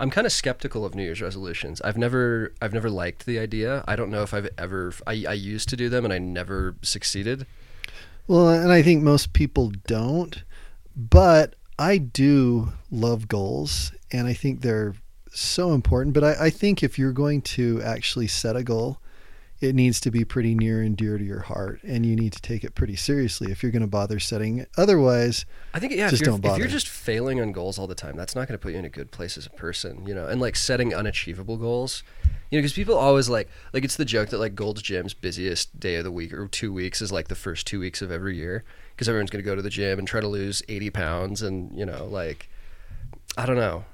I'm kind of skeptical of New Year's resolutions. I've never I've never liked the idea. I don't know if I've ever I, I used to do them and I never succeeded. Well, and I think most people don't, but I do love goals, and I think they're so important. But I, I think if you're going to actually set a goal, it needs to be pretty near and dear to your heart, and you need to take it pretty seriously if you're going to bother setting it. Otherwise, I think yeah, Just if, you're, don't bother. if you're just failing on goals all the time, that's not going to put you in a good place as a person, you know. And like setting unachievable goals, you know, because people always like like it's the joke that like Gold's Gym's busiest day of the week or two weeks is like the first two weeks of every year because everyone's going to go to the gym and try to lose eighty pounds, and you know, like I don't know.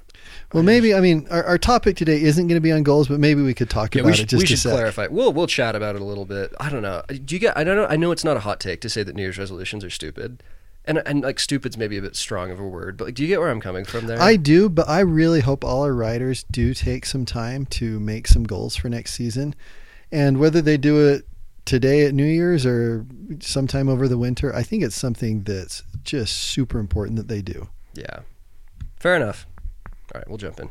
Well, maybe I mean our, our topic today isn't going to be on goals, but maybe we could talk Yeah, about we it just we should clarify. We'll we'll chat about it a little bit. I don't know. Do you get? I don't know. I know it's not a hot take to say that New Year's resolutions are stupid, and and like stupid's maybe a bit strong of a word, but like, do you get where I'm coming from there? I do, but I really hope all our writers do take some time to make some goals for next season. And whether they do it today at New Year's or sometime over the winter, I think it's something that's just super important that they do. Yeah. Fair enough. All right, we'll jump in.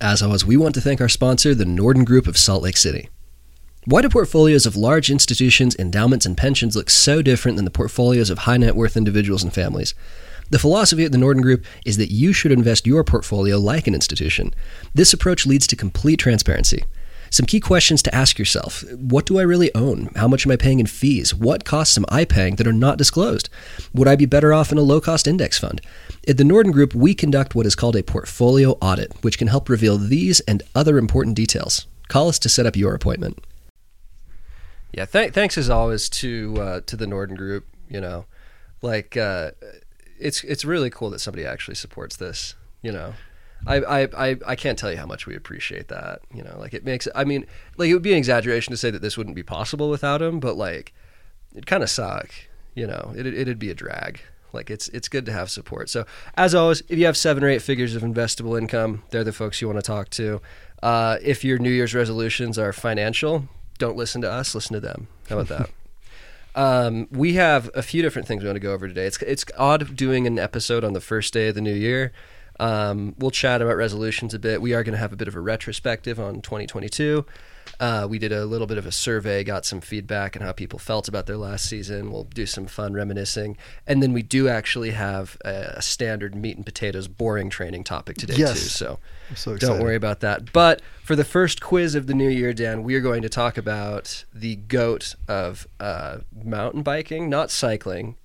As always, we want to thank our sponsor, the Norden Group of Salt Lake City. Why do portfolios of large institutions, endowments, and pensions look so different than the portfolios of high net worth individuals and families? The philosophy at the Norden Group is that you should invest your portfolio like an institution. This approach leads to complete transparency. Some key questions to ask yourself What do I really own? How much am I paying in fees? What costs am I paying that are not disclosed? Would I be better off in a low cost index fund? At the Norden Group, we conduct what is called a portfolio audit, which can help reveal these and other important details. Call us to set up your appointment. Yeah, th- thanks as always to uh, to the Norden Group. You know, like uh, it's it's really cool that somebody actually supports this. You know, I, I I I can't tell you how much we appreciate that. You know, like it makes. I mean, like it would be an exaggeration to say that this wouldn't be possible without him, but like it kind of suck. You know, it it'd be a drag. Like it's it's good to have support. So as always, if you have seven or eight figures of investable income, they're the folks you want to talk to. Uh, if your New Year's resolutions are financial, don't listen to us. Listen to them. How about that? Um, we have a few different things we want to go over today. It's it's odd doing an episode on the first day of the new year. Um, we'll chat about resolutions a bit. We are going to have a bit of a retrospective on 2022. Uh, we did a little bit of a survey, got some feedback on how people felt about their last season. We'll do some fun reminiscing, and then we do actually have a, a standard meat and potatoes boring training topic today Yes. too. So so don't worry about that. But for the first quiz of the new year, Dan, we are going to talk about the goat of uh, mountain biking, not cycling.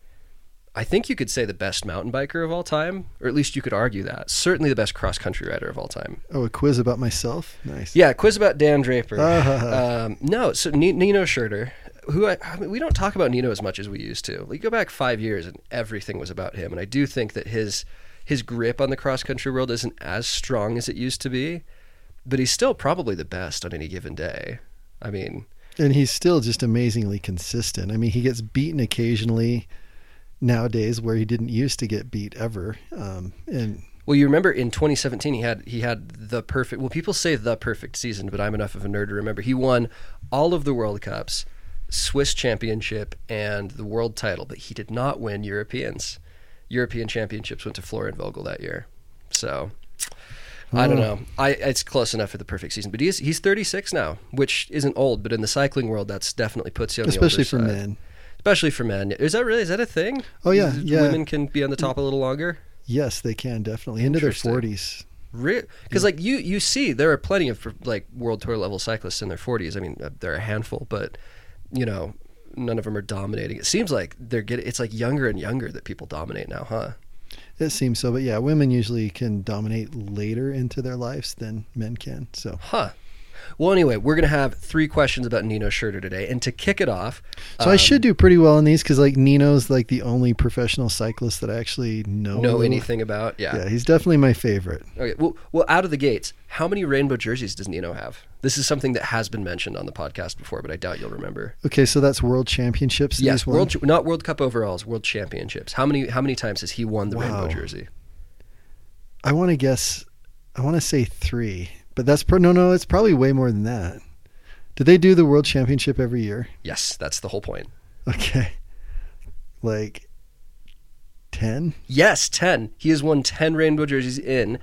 I think you could say the best mountain biker of all time, or at least you could argue that. Certainly the best cross country rider of all time. Oh, a quiz about myself? Nice. Yeah, quiz about Dan Draper. Ah. um, no, so Ni- Nino Schurter, who I, I mean, we don't talk about Nino as much as we used to. We go back five years and everything was about him, and I do think that his his grip on the cross country world isn't as strong as it used to be, but he's still probably the best on any given day. I mean, And he's still just amazingly consistent. I mean, he gets beaten occasionally nowadays where he didn't used to get beat ever. Um, and well, you remember in 2017 he had he had the perfect. Well, people say the perfect season, but I'm enough of a nerd to remember he won all of the World Cups, Swiss Championship, and the world title, but he did not win Europeans. European Championships went to Florian Vogel that year, so. I don't know. I it's close enough for the perfect season, but he's he's 36 now, which isn't old, but in the cycling world, that's definitely puts you on especially the especially for side. men. Especially for men. Is that really is that a thing? Oh, yeah, Is- yeah. Women can be on the top a little longer. Yes, they can definitely into their. 40s. Because like you you see there are plenty of like world tour level cyclists in their 40s. I mean uh, there are a handful, but you know none of them are dominating. It seems like they're getting it's like younger and younger that people dominate now, huh? It seems so, but yeah, women usually can dominate later into their lives than men can. So Huh. Well, anyway, we're gonna have three questions about Nino Schurter today, and to kick it off, So I um, should do pretty well in these because like Nino's like the only professional cyclist that I actually know. know anything about. Yeah. Yeah, he's definitely my favorite. Okay. Well, well, out of the gates, how many rainbow jerseys does Nino have? This is something that has been mentioned on the podcast before, but I doubt you'll remember. Okay, so that's World Championships. Yes, world not World Cup overalls, World Championships. How many how many times has he won the rainbow jersey? I want to guess. I want to say three, but that's pro- no, no. It's probably way more than that. Do they do the World Championship every year? Yes, that's the whole point. Okay, like ten. Yes, 10. He has won 10 rainbow jerseys in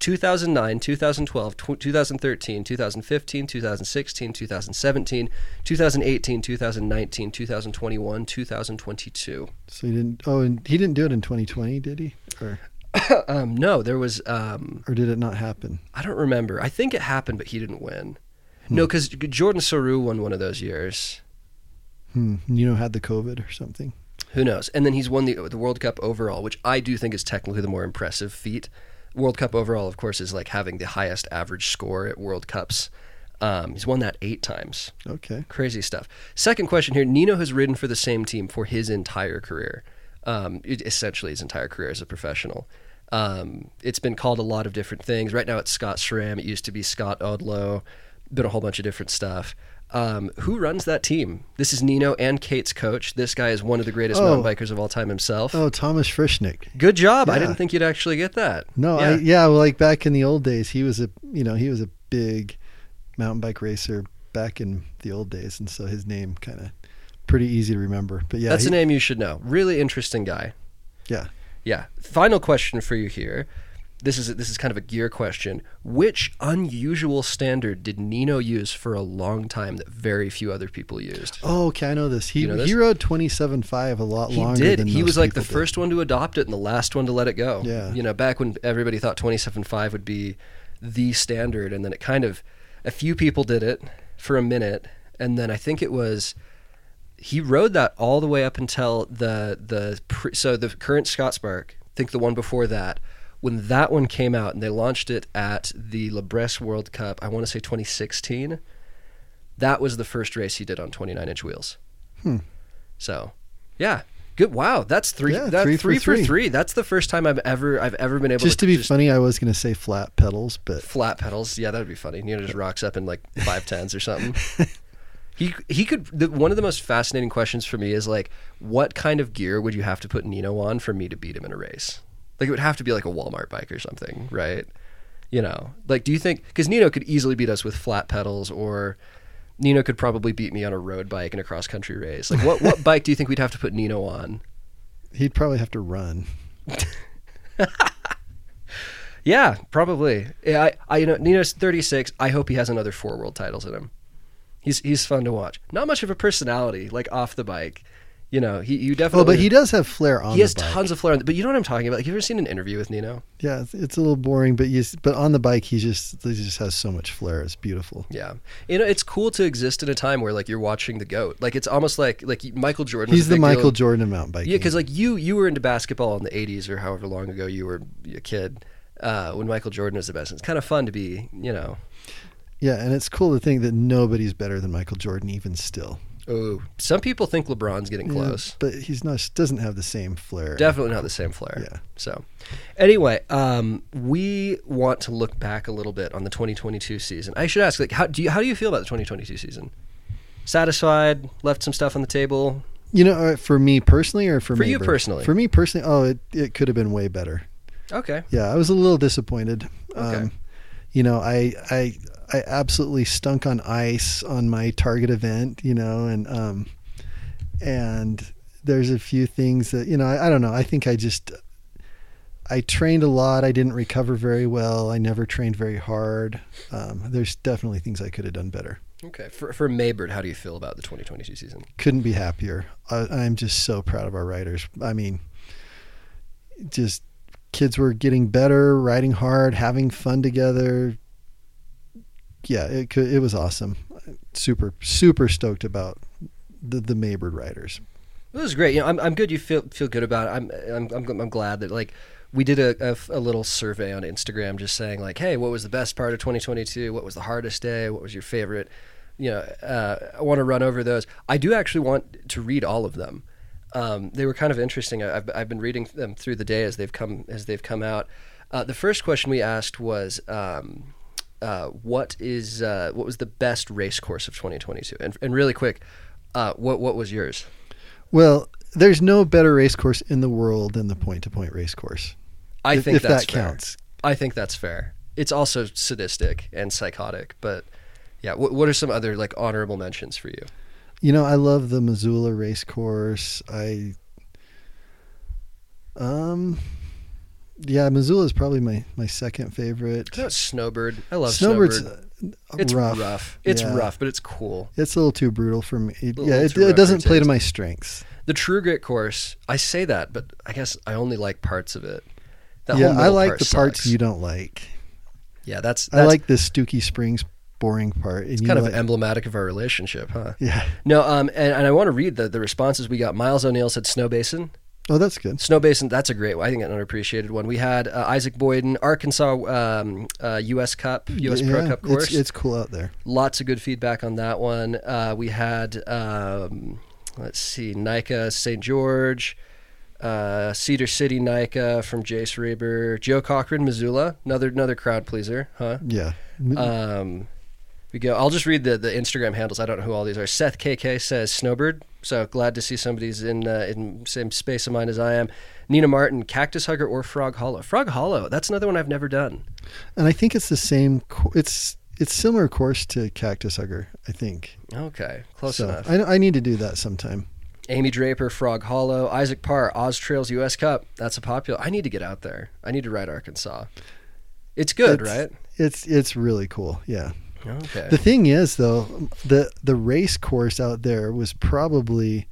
2009, 2012, tw- 2013, 2015, 2016, 2017, 2018, 2019, 2021, 2022. So he didn't. Oh, and he didn't do it in 2020, did he? Or um, no, there was um, or did it not happen? I don't remember. I think it happened, but he didn't win. No, because Jordan Sarrou won one of those years. Hmm. You know, had the COVID or something. Who knows? And then he's won the the World Cup overall, which I do think is technically the more impressive feat. World Cup overall, of course, is like having the highest average score at World Cups. Um, he's won that eight times. Okay. Crazy stuff. Second question here: Nino has ridden for the same team for his entire career, um, essentially his entire career as a professional. Um, it's been called a lot of different things. Right now, it's Scott SRAM. It used to be Scott Odlo. Been a whole bunch of different stuff. Um, who runs that team? This is Nino and Kate's coach. This guy is one of the greatest Oh. mountain bikers of all time himself. Oh, Thomas Frischknecht. Good job. I didn't think you'd actually get that. No, Yeah. I, yeah, well, like back in the old days, he was a you know he was a big mountain bike racer back in the old days, and so his name kind of pretty easy to remember. But yeah, That's he- a name you should know. Really interesting guy. Yeah. Yeah. Final question for you here. This is this is kind of a gear question. Which unusual standard did Nino use for a long time that very few other people used? Oh, okay, I know this. He You know this? he rode twenty seven five a lot longer. He longer. did. Than He most was like the people did. first one to adopt it and the last one to let it go. Yeah. You know, back when everybody thought 27.5 would be the standard, and then it kind of, a few people did it for a minute, and then I think it was, he rode that all the way up until the the pre, so the current Scott Spark. I think the one before that. When that one came out and they launched it at the La Bresse World Cup, I want to say 2016. That was the first race he did on 29 inch wheels. Hmm. So, yeah, good. Wow, that's three. Yeah, that, three for three for three. three. That's the first time I've ever I've ever been able Just to to be funny, I was going to say flat pedals, but flat pedals. Yeah, that would be funny. Nino just rocks up in like five tens or something. He he could. The, one of the most fascinating questions for me is like, what kind of gear would you have to put Nino on for me to beat him in a race? Like it would have to be like a Walmart bike or something, right? You know, like do you think because Nino could easily beat us with flat pedals or Nino could probably beat me on a road bike in a cross country race. Like what what bike do you think we'd have to put Nino on? he'd probably have to run. Yeah, probably. Yeah, I, I you know Nino's 36. I hope he has another four world titles in him. He's he's fun to watch. Not much of a personality, like off the bike. You know, he you definitely. Oh, but he does have flair on. He has the bike. tons of flair. on- But you know what I'm talking about? Like, have you ever seen an interview with Nino? Yeah, it's, it's a little boring, but you, but on the bike, he just he just has so much flair. It's beautiful. Yeah, you know, it's cool to exist in a time where like you're watching the goat. Like it's almost like like Michael Jordan. He's the Michael deal. Jordan of mountain biking. Yeah, because like you you were into basketball in the '80s or however long ago you were a kid uh, when Michael Jordan was the best. It's kind of fun to be, you know. Yeah, and it's cool to think that nobody's better than Michael Jordan, even still. Oh, some people think LeBron's getting Yeah, close. but he's not. Doesn't have the same flair. Definitely not the same flair. Yeah. So, anyway, um, we want to look back a little bit on the 2022 season. I should ask, like, how do you how do you feel about the 2022 season? Satisfied? Left some stuff on the table? You know, uh, for me personally, or for For you personally. For me personally, oh, it it could have been way better. Okay. Yeah, I was a little disappointed. Okay. Um, you know, I I I absolutely stunk on ice on my target event. You know, and um, and there's a few things that you know. I, I don't know. I think I just I trained a lot. I didn't recover very well. I never trained very hard. Um, there's definitely things I could have done better. Okay. For for Maybird, how do you feel about the 2022 season? Couldn't be happier. I, I'm just so proud of our riders. I mean, just kids were getting better, riding hard, having fun together. Yeah, it it was awesome. Super super stoked about the the Maybird riders. It was great. You know, I'm, I'm good. You feel feel good about it. I'm, I'm I'm I'm glad that like we did a, a, a little survey on Instagram, just saying like, hey, what was the best part of 2022? What was the hardest day? What was your favorite? You know, uh, I want to run over those. I do actually want to read all of them. Um, they were kind of interesting. I- I've, I've been reading them through the day as they've come as they've come out. Uh, the first question we asked was, um, uh, "What is uh, what was the best race course of 2022?" And, and really quick, uh, what what was yours? Well, there's no better race course in the world than the point to point race course. I if, think if that's that fair. counts. I think that's fair. It's also sadistic and psychotic, but yeah. What, what are some other like honorable mentions for you? You know, I love the Missoula race course. I um yeah, Missoula is probably my my second favorite. Snowbird. I love Snowbird's Snowbird. It's rough. rough. It's Yeah. rough, but it's cool. It's a little too brutal for me. It- yeah, it, it doesn't play to my strengths. The True Grit course. I say that, but I guess I only like parts of it. That yeah, I like part the parts sucks. you don't like. Yeah, that's, I like the Stooky Springs boring part. And it's kind of like, emblematic of our relationship, huh? yeah. No, um, and, and I want to read the, the responses we got. Miles O'Neill said Snow Basin. Oh, that's good. Snow Basin, that's a great one. I think an underappreciated one. We had uh, Isaac Boyden, Arkansas um, uh, U.S. Cup, U.S. Pro Cup course. It's, it's cool out there. Lots of good feedback on that one. Uh, we had, um, let's see, Nika St. George, uh, Cedar City Nika from Jace Raber, Joe Cochran, Missoula, another another crowd pleaser, huh? Yeah. Um, we go. I'll just read the, the Instagram handles. I don't know who all these are. Seth KK says Snowbird. So glad to see somebody's in uh, in same space of mind as I am. Nina Martin, Cactus Hugger or Frog Hollow. Frog Hollow. That's another one I've never done. and I think it's the same. It's it's similar course to Cactus Hugger. I think. Okay, close so enough. I, I need to do that sometime. Amy Draper, Frog Hollow, Isaac Parr, Oz Trails U.S. Cup. That's a popular. I need to get out there. I need to ride Arkansas. It's good, It's- right? It's it's really cool. Yeah. Okay. The thing is, though, the the race course out there was probably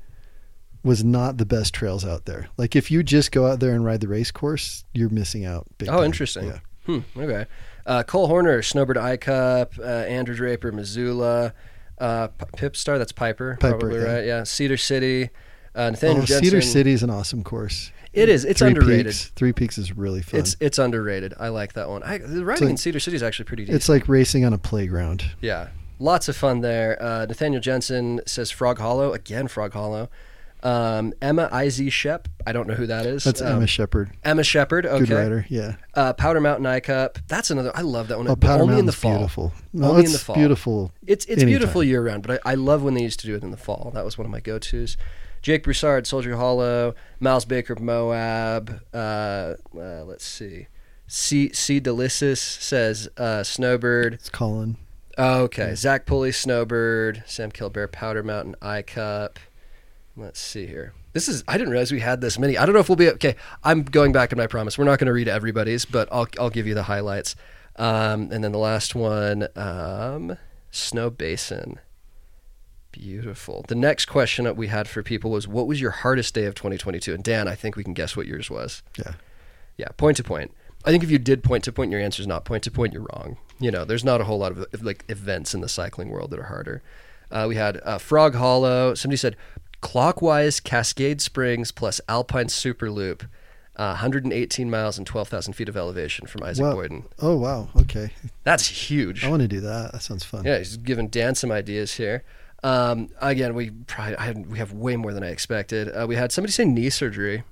was not the best trails out there. Like if you just go out there and ride the race course, you're missing out. Big Oh, time. interesting. Yeah. Hmm. Okay. Uh, Cole Horner, Snowbird I Cup, uh, Andrew Draper, Missoula, uh, Pipstar. That's Piper, Piper, probably yeah. right. Yeah. Cedar City, uh, Nathaniel Oh, Jensen. Cedar City is an awesome course. It is. It's Three underrated. Peaks, Three Peaks is really fun. It's it's underrated. I like that one. I, the riding like- in Cedar City is actually pretty decent. it's like racing on a playground. Yeah, lots of fun there. Uh, Nathaniel Jensen says Frog Hollow again. Frog Hollow. Um, Emma Iz Shep. I don't know who that is. That's Um, Emma Shepard. Emma Shepard. Okay. Good rider. Yeah. Uh, Powder Mountain Eye Cup. That's another. I love that one. Oh, Powder only in the fall. beautiful. No, Only in it's the fall. beautiful. It's it's anytime. beautiful year round, but I, I love when they used to do it in the fall. That was one of my go tos. Jake Broussard, Soldier Hollow, Miles Baker, Moab. Uh, uh, let's see. C. C. Delicis says uh, Snowbird. It's Colin. Oh, okay. Yeah. Zach Pulley, Snowbird. Sam Kilbear, Powder Mountain, I Cup. Let's see here. This is. I didn't realize we had this many. I don't know if we'll be okay. I'm going back on my promise. We're not going to read everybody's, but I'll I'll give you the highlights. Um, and then the last one, um, Snow Basin. Beautiful. The next question that we had for people was, "What was your hardest day of 2022?" And Dan, I think we can guess what yours was. Yeah. Yeah, point to point. I think if you did point to point, your answer is not point to point. You're wrong. You know, there's not a whole lot of like events in the cycling world that are harder. Uh, we had uh, Frog Hollow. Somebody said clockwise Cascade Springs plus Alpine Superloop, uh, 118 miles and 12,000 feet of elevation from Isaac Wow. Boyden. Oh wow. Okay. That's huge. I want to do that. That sounds fun. Yeah, he's giving Dan some ideas here. Um, again, we probably I we have way more than I expected. Uh, we had somebody say knee surgery.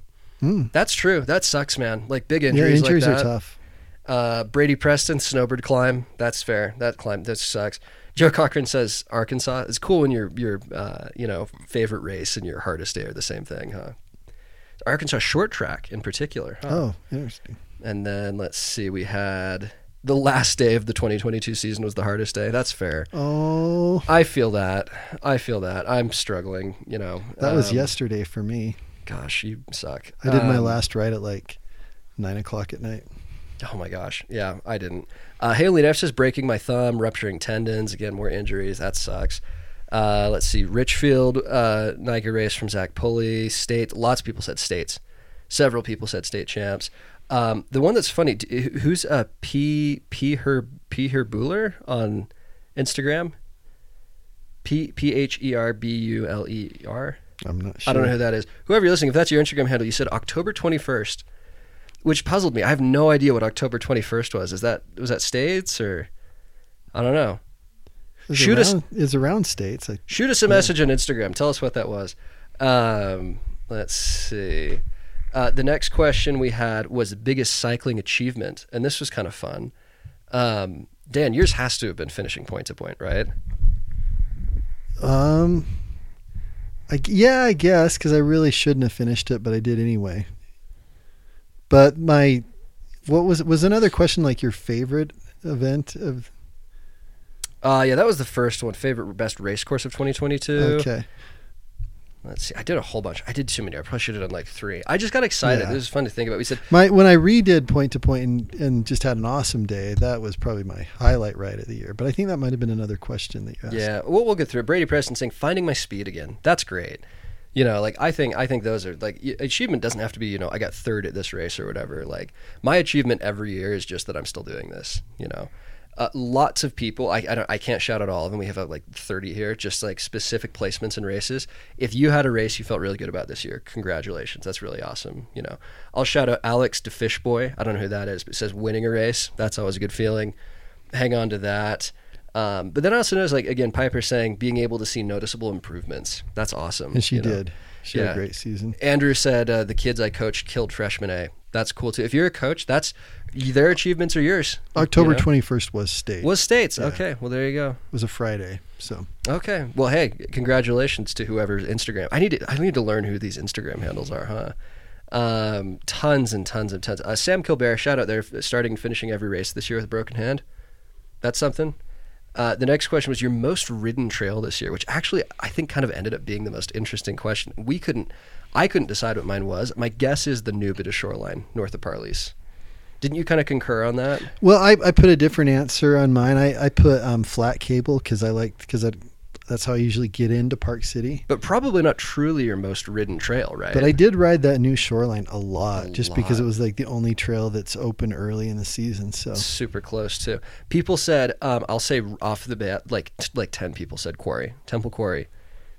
Mm. That's true. That sucks, man. Like big Yeah, injuries, injuries like are that. tough. Uh, Brady Preston, snowbird climb. That's fair. That climb, that sucks. Joe Cochran says Arkansas. It's cool when your your uh, you know favorite race and your hardest day are the same thing, huh? Arkansas short track in particular. Huh? Oh, interesting. And then let's see, we had the last day of the 2022 season was the hardest day. That's fair. Oh, I feel that. I feel that. I'm struggling. You know. that was Um, yesterday for me. Gosh, you suck. I did my Um, last ride at like nine o'clock at night. Oh my gosh. Yeah, I didn't. Uh, Haley Neff says breaking my thumb, rupturing tendons. Again, more injuries. That sucks. Uh, let's see. Richfield, uh, Nike race from Zach Pulley. State. Lots of people said states. Several people said state champs. Um, the one that's funny. Who's uh, P P her P her Bueller on Instagram? P P H E R B U L E R. I'm not sure. I don't know who that is. Whoever you're listening, if that's your Instagram handle, you said October 21st which puzzled me. I have no idea what October 21st was. Is that was that states or I don't know. It's Shoot us- is around states. I, Shoot us a message on Instagram. Tell us what that was. Um, let's see. Uh, the next question we had was the biggest cycling achievement, and this was kind of fun. Um, Dan, yours has to have been finishing point to point, right? um, I, yeah, I guess because I really shouldn't have finished it, but I did anyway. But my, what was was another question like your favorite event of? Uh, yeah, that was the first one. Favorite best race course of 2022. Okay, Let's see. I did a whole bunch. I did too many. I probably should have done like three. I just got excited. Yeah. It was fun to think about. We said my when I redid point to point and and just had an awesome day. That was probably my highlight ride of the year. But I think that might have been another question that you asked. Yeah, we'll, we'll get through it. Brady Preston saying finding my speed again. That's great. You know, like I think I think those are like achievement doesn't have to be you know I got third at this race or whatever. Like my achievement every year is just that I'm still doing this. You know, uh, lots of people. I I, don't, I can't shout out all of them. We have uh, like 30 here, just like specific placements in races. If you had a race you felt really good about this year, congratulations. That's really awesome. You know, I'll shout out Alex to Fishboy. I don't know who that is, but it says winning a race. That's always a good feeling. Hang on to that. Um, but then I also noticed, like again, Piper saying being able to see noticeable improvements. That's awesome. and she you know. did. She had a great season. Andrew said uh, the kids I coached killed freshman A. That's cool too. If you're a coach, that's their achievements are yours. October You know? twenty first was state. was states. Yeah. Okay, well there you go. It was a Friday. So Okay, well hey, congratulations to whoever's Instagram. I need to I need to learn who these Instagram handles are, huh? Um, tons and tons and tons. Uh, Sam Kilbear, shout out there, starting and finishing every race this year with a broken hand. That's something. Uh, the next question was your most ridden trail this year, which actually I think kind of ended up being the most interesting question. We couldn't, I couldn't decide what mine was. My guess is the Nubita shoreline north of Parley's. Didn't you kind of concur on that? Well, I, I put a different answer on mine. I, I put um, flat cable because I like because I that's how I usually get into Park City. But probably not truly your most ridden trail, right? But I did ride that new shoreline a lot, A just because it was like the only trail that's open early in the season. So super close too. People said, um, I'll say off the bat, like like ten people said Quarry, Temple Quarry,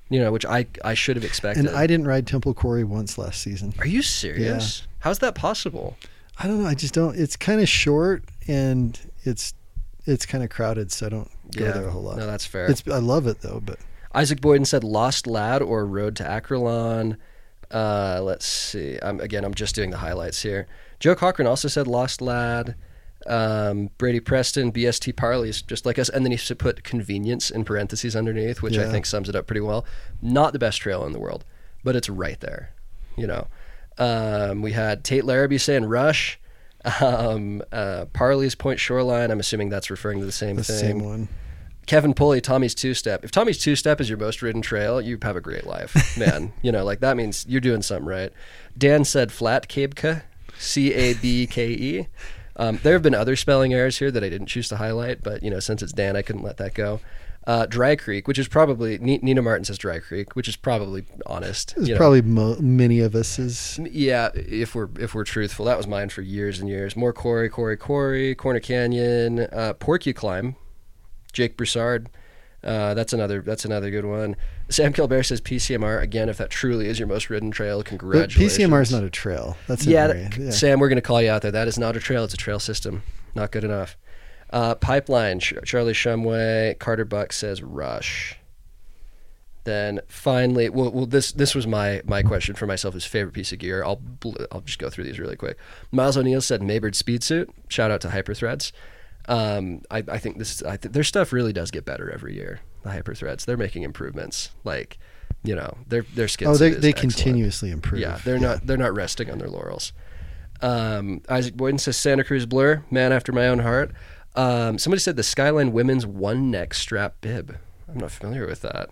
you know, which I I should have expected. and I didn't ride Temple Quarry once last season. Are you serious? How's that possible? I don't know. I just don't. It's kind of short and it's it's kind of crowded, so I don't go there a whole lot. No, that's fair. It's I love it though, but Isaac Boyden said Lost Lad or Road to Arcylon. Uh, let's see. Um, again, I'm just doing the highlights here. Joe Cochran also said Lost Lad. Um, Brady Preston, BST Parley's just like us, and then he put convenience in parentheses underneath, which I think sums it up pretty well. Not the best trail in the world, but it's right there. You know, um, we had Tate Larrabee saying Rush. Um, uh, Parley's Point Shoreline. I'm assuming that's referring to the same the thing. same one. Kevin Pulley, Tommy's two step. If Tommy's two step is your most ridden trail, you have a great life, man. you know, like that means you're doing something right. Dan said flat Cabke, C A B K E. Um, there have been other spelling errors here that I didn't choose to highlight, but you know, since it's Dan, I couldn't let that go. Uh, Dry Creek, which is probably Ni- Nina Martin says Dry Creek, which is probably honest. It's you know. probably mo- many of us is Yeah, if we're if we're truthful, that was mine for years and years. More Corey, Corey, Corey, Corner Canyon, uh, Porcupine, Jake Broussard. Uh, that's another that's another good one. Sam Kilbear says PCMR again. If that truly is your most ridden trail, but congratulations. PCMR is not a trail. That's yeah, that- yeah. Sam, we're going to call you out there. That is not a trail; it's a trail system. Not good enough. Uh, Pipeline, Ch- Charlie Shumway, Carter Buck says Rush. Then finally, well, well, this this was my my question for myself. His favorite piece of gear. I'll I'll just go through these really quick. Miles O'Neill said Maybird speed suit. Shout out to Hyperthreads. Um, I, I think this I th- their stuff really does get better every year. The Hyperthreads, they're making improvements. Like, you know, their their skid oh, they they excellent. continuously improve. Yeah, they're not they're not resting on their laurels. Um, Isaac Boyden says Santa Cruz Blur, man after my own heart. Um, somebody said the Skyline Women's one neck strap bib. I'm not familiar with that.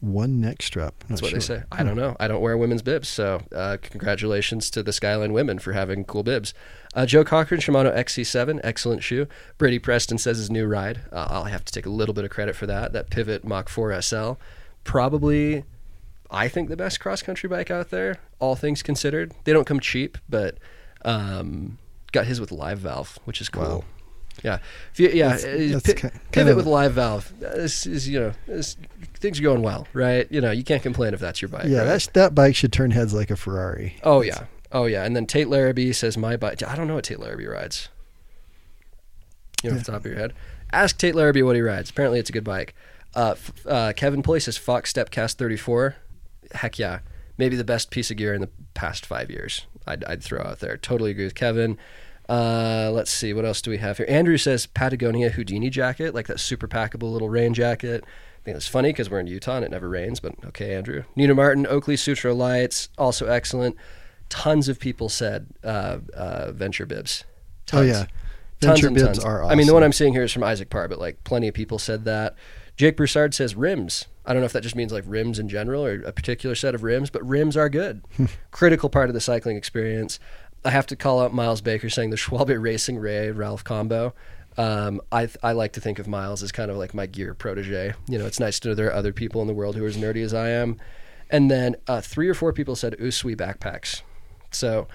one neck strap. That's what sure. they say. I don't know. I don't wear women's bibs, so uh, congratulations to the Skyline women for having cool bibs. Uh, Joe Cochran, Shimano XC7, excellent shoe. Brady Preston says his new ride. Uh, I'll have to take a little bit of credit for that. That Pivot Mach 4 SL, probably, I think the best cross country bike out there. All things considered, they don't come cheap, but um, got his with live valve, which is cool. Wow. Yeah, if you, yeah. That's- uh, that's kind pivot with live valve. Uh, This is you know this, things are going well, right? You know you can't complain if that's your bike. Yeah, right? that that bike should turn heads like a Ferrari. Oh yeah. Oh yeah, and then Tate Larrabee says my bike. I don't know what Tate Larrabee rides. You know, off the top of your head. Ask Tate Larrabee what he rides. Apparently, it's a good bike. Uh, f- uh, Kevin Pulley says Fox Stepcast 34. Heck yeah, maybe the best piece of gear in the past five years. I'd, I'd throw out there. Totally agree with Kevin. Uh, let's see, what else do we have here? Andrew says Patagonia Houdini jacket, like that super packable little rain jacket. I think it's funny because we're in Utah and it never rains, but okay, Andrew. Nina Martin, Oakley Sutro Lites, also excellent. Tons of people said uh, uh, Venture Bibs. Oh Tons. yeah, Tons venture and bibs tons. are. Awesome. I mean, the one I'm seeing here is from Isaac Parr, but like plenty of people said that. Jake Broussard says rims. I don't know if that just means like rims in general or a particular set of rims, but rims are good. Critical part of the cycling experience. I have to call out Miles Baker saying the Schwalbe Racing Ray Ralph combo. Um, I I like to think of Miles as kind of like my gear protege. You know, it's nice to know there are other people in the world who are as nerdy as I am. And then uh, three or four people said USWE backpacks. So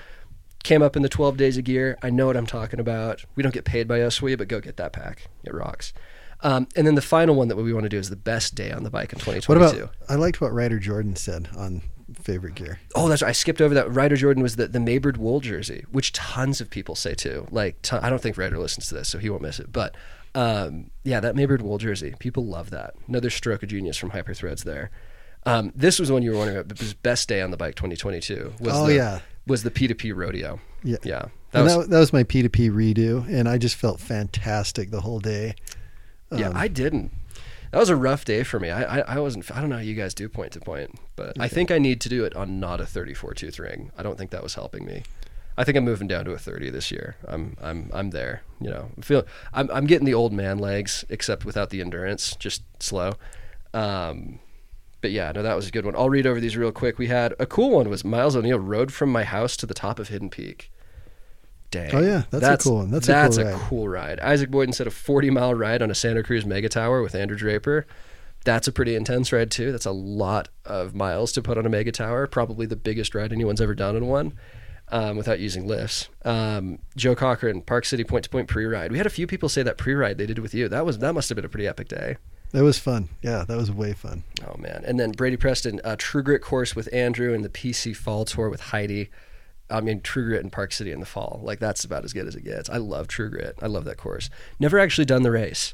came up in the 12 days of gear. I know what I'm talking about. We don't get paid by USWE, but go get that pack. It rocks. Um, and then the final one that we want to do is the best day on the bike in 2022. What about? I liked what Ryder Jordan said on favorite gear. Oh, that's right. I skipped over that. Ryder Jordan was the, the Maybird wool jersey, which tons of people say too. Like, ton, I don't think Ryder listens to this, so he won't miss it. But um, yeah, that Maybird wool jersey, people love that. Another stroke of genius from Hyperthreads there. Um, this was one you were wondering about. Best day on the bike 2022. Was Oh, the, yeah. was the P2P rodeo. Yeah. Yeah, That, was, that, that was my P2P redo, and I just felt fantastic the whole day. yeah. Um, I didn't. That was a rough day for me. I, I, I wasn't. I don't know how you guys do point to point, but I think I need to do it on not a 34 tooth ring. I don't think that was helping me. I think I'm moving down to a 30 this year. I'm I'm I'm there. You know, I feel I'm I'm getting the old man legs, except without the endurance, just slow. Um, but yeah, no, that was a good one. I'll read over these real quick. We had a cool one was Miles O'Neill rode from my house to the top of Hidden Peak. Dang. Oh, yeah, that's a cool one. That's a cool a ride. cool ride. Isaac Boyden said a 40 mile ride on a Santa Cruz Mega Tower with Andrew Draper. That's a pretty intense ride too. That's a lot of miles to put on a Mega Tower. Probably the biggest ride anyone's ever done in one. Um, without using lifts, um, Joe Cochran, Park City point to point pre ride. We had a few people say that pre ride they did with you. That was that must have been a pretty epic day. That was fun. Yeah, that was way fun. Oh man! And then Brady Preston, uh, True Grit course with Andrew, and the PC Fall Tour with Heidi. I mean, True Grit in Park City in the fall. Like that's about as good as it gets. I love True Grit. I love that course. Never actually done the race.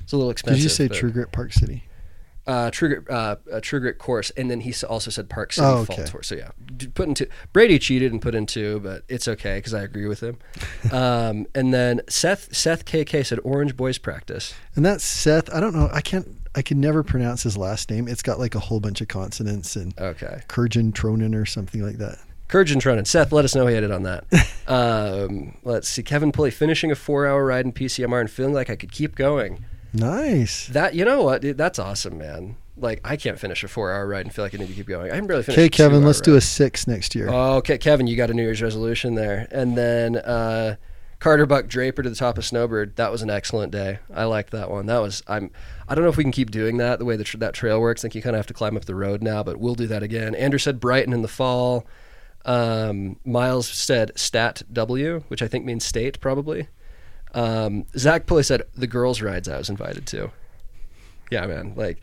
It's a little expensive. Did you say but- True Grit Park City? Uh, True Grit, uh, a True Grit course, and then he also said Park City Oh, Fall okay. Tour. So yeah, put in two. Brady cheated and put in two, but it's okay because I agree with him. um, and then Seth Seth KK said Orange Boys Practice. And that's Seth. I don't know. I can't. I can never pronounce his last name. It's got like a whole bunch of consonants and Okay. Kurjan Tronin or something like that. Kurjan Tronin. Seth, let us know he had it on that. um, let's see. Kevin Pulley finishing a four hour ride in PCMR and feeling like I could keep going. Nice. That you know what? Dude, that's awesome, man. Like I can't finish a four hour ride and feel like I need to keep going. I can barely finish. Okay, Kevin, let's do a six next year. Oh, okay, Kevin, you got a New Year's resolution there, and then uh, Carter Buck Draper to the top of Snowbird. That was an excellent day. I liked that one. That was I'm. I don't know if we can keep doing that the way that that trail works. I think you kind of have to climb up the road now, but we'll do that again. Andrew said Brighton in the fall. Um, Miles said Stat W, which I think means state probably. Um, Zach Pulley said the girls' rides I was invited to. Yeah, man. Like,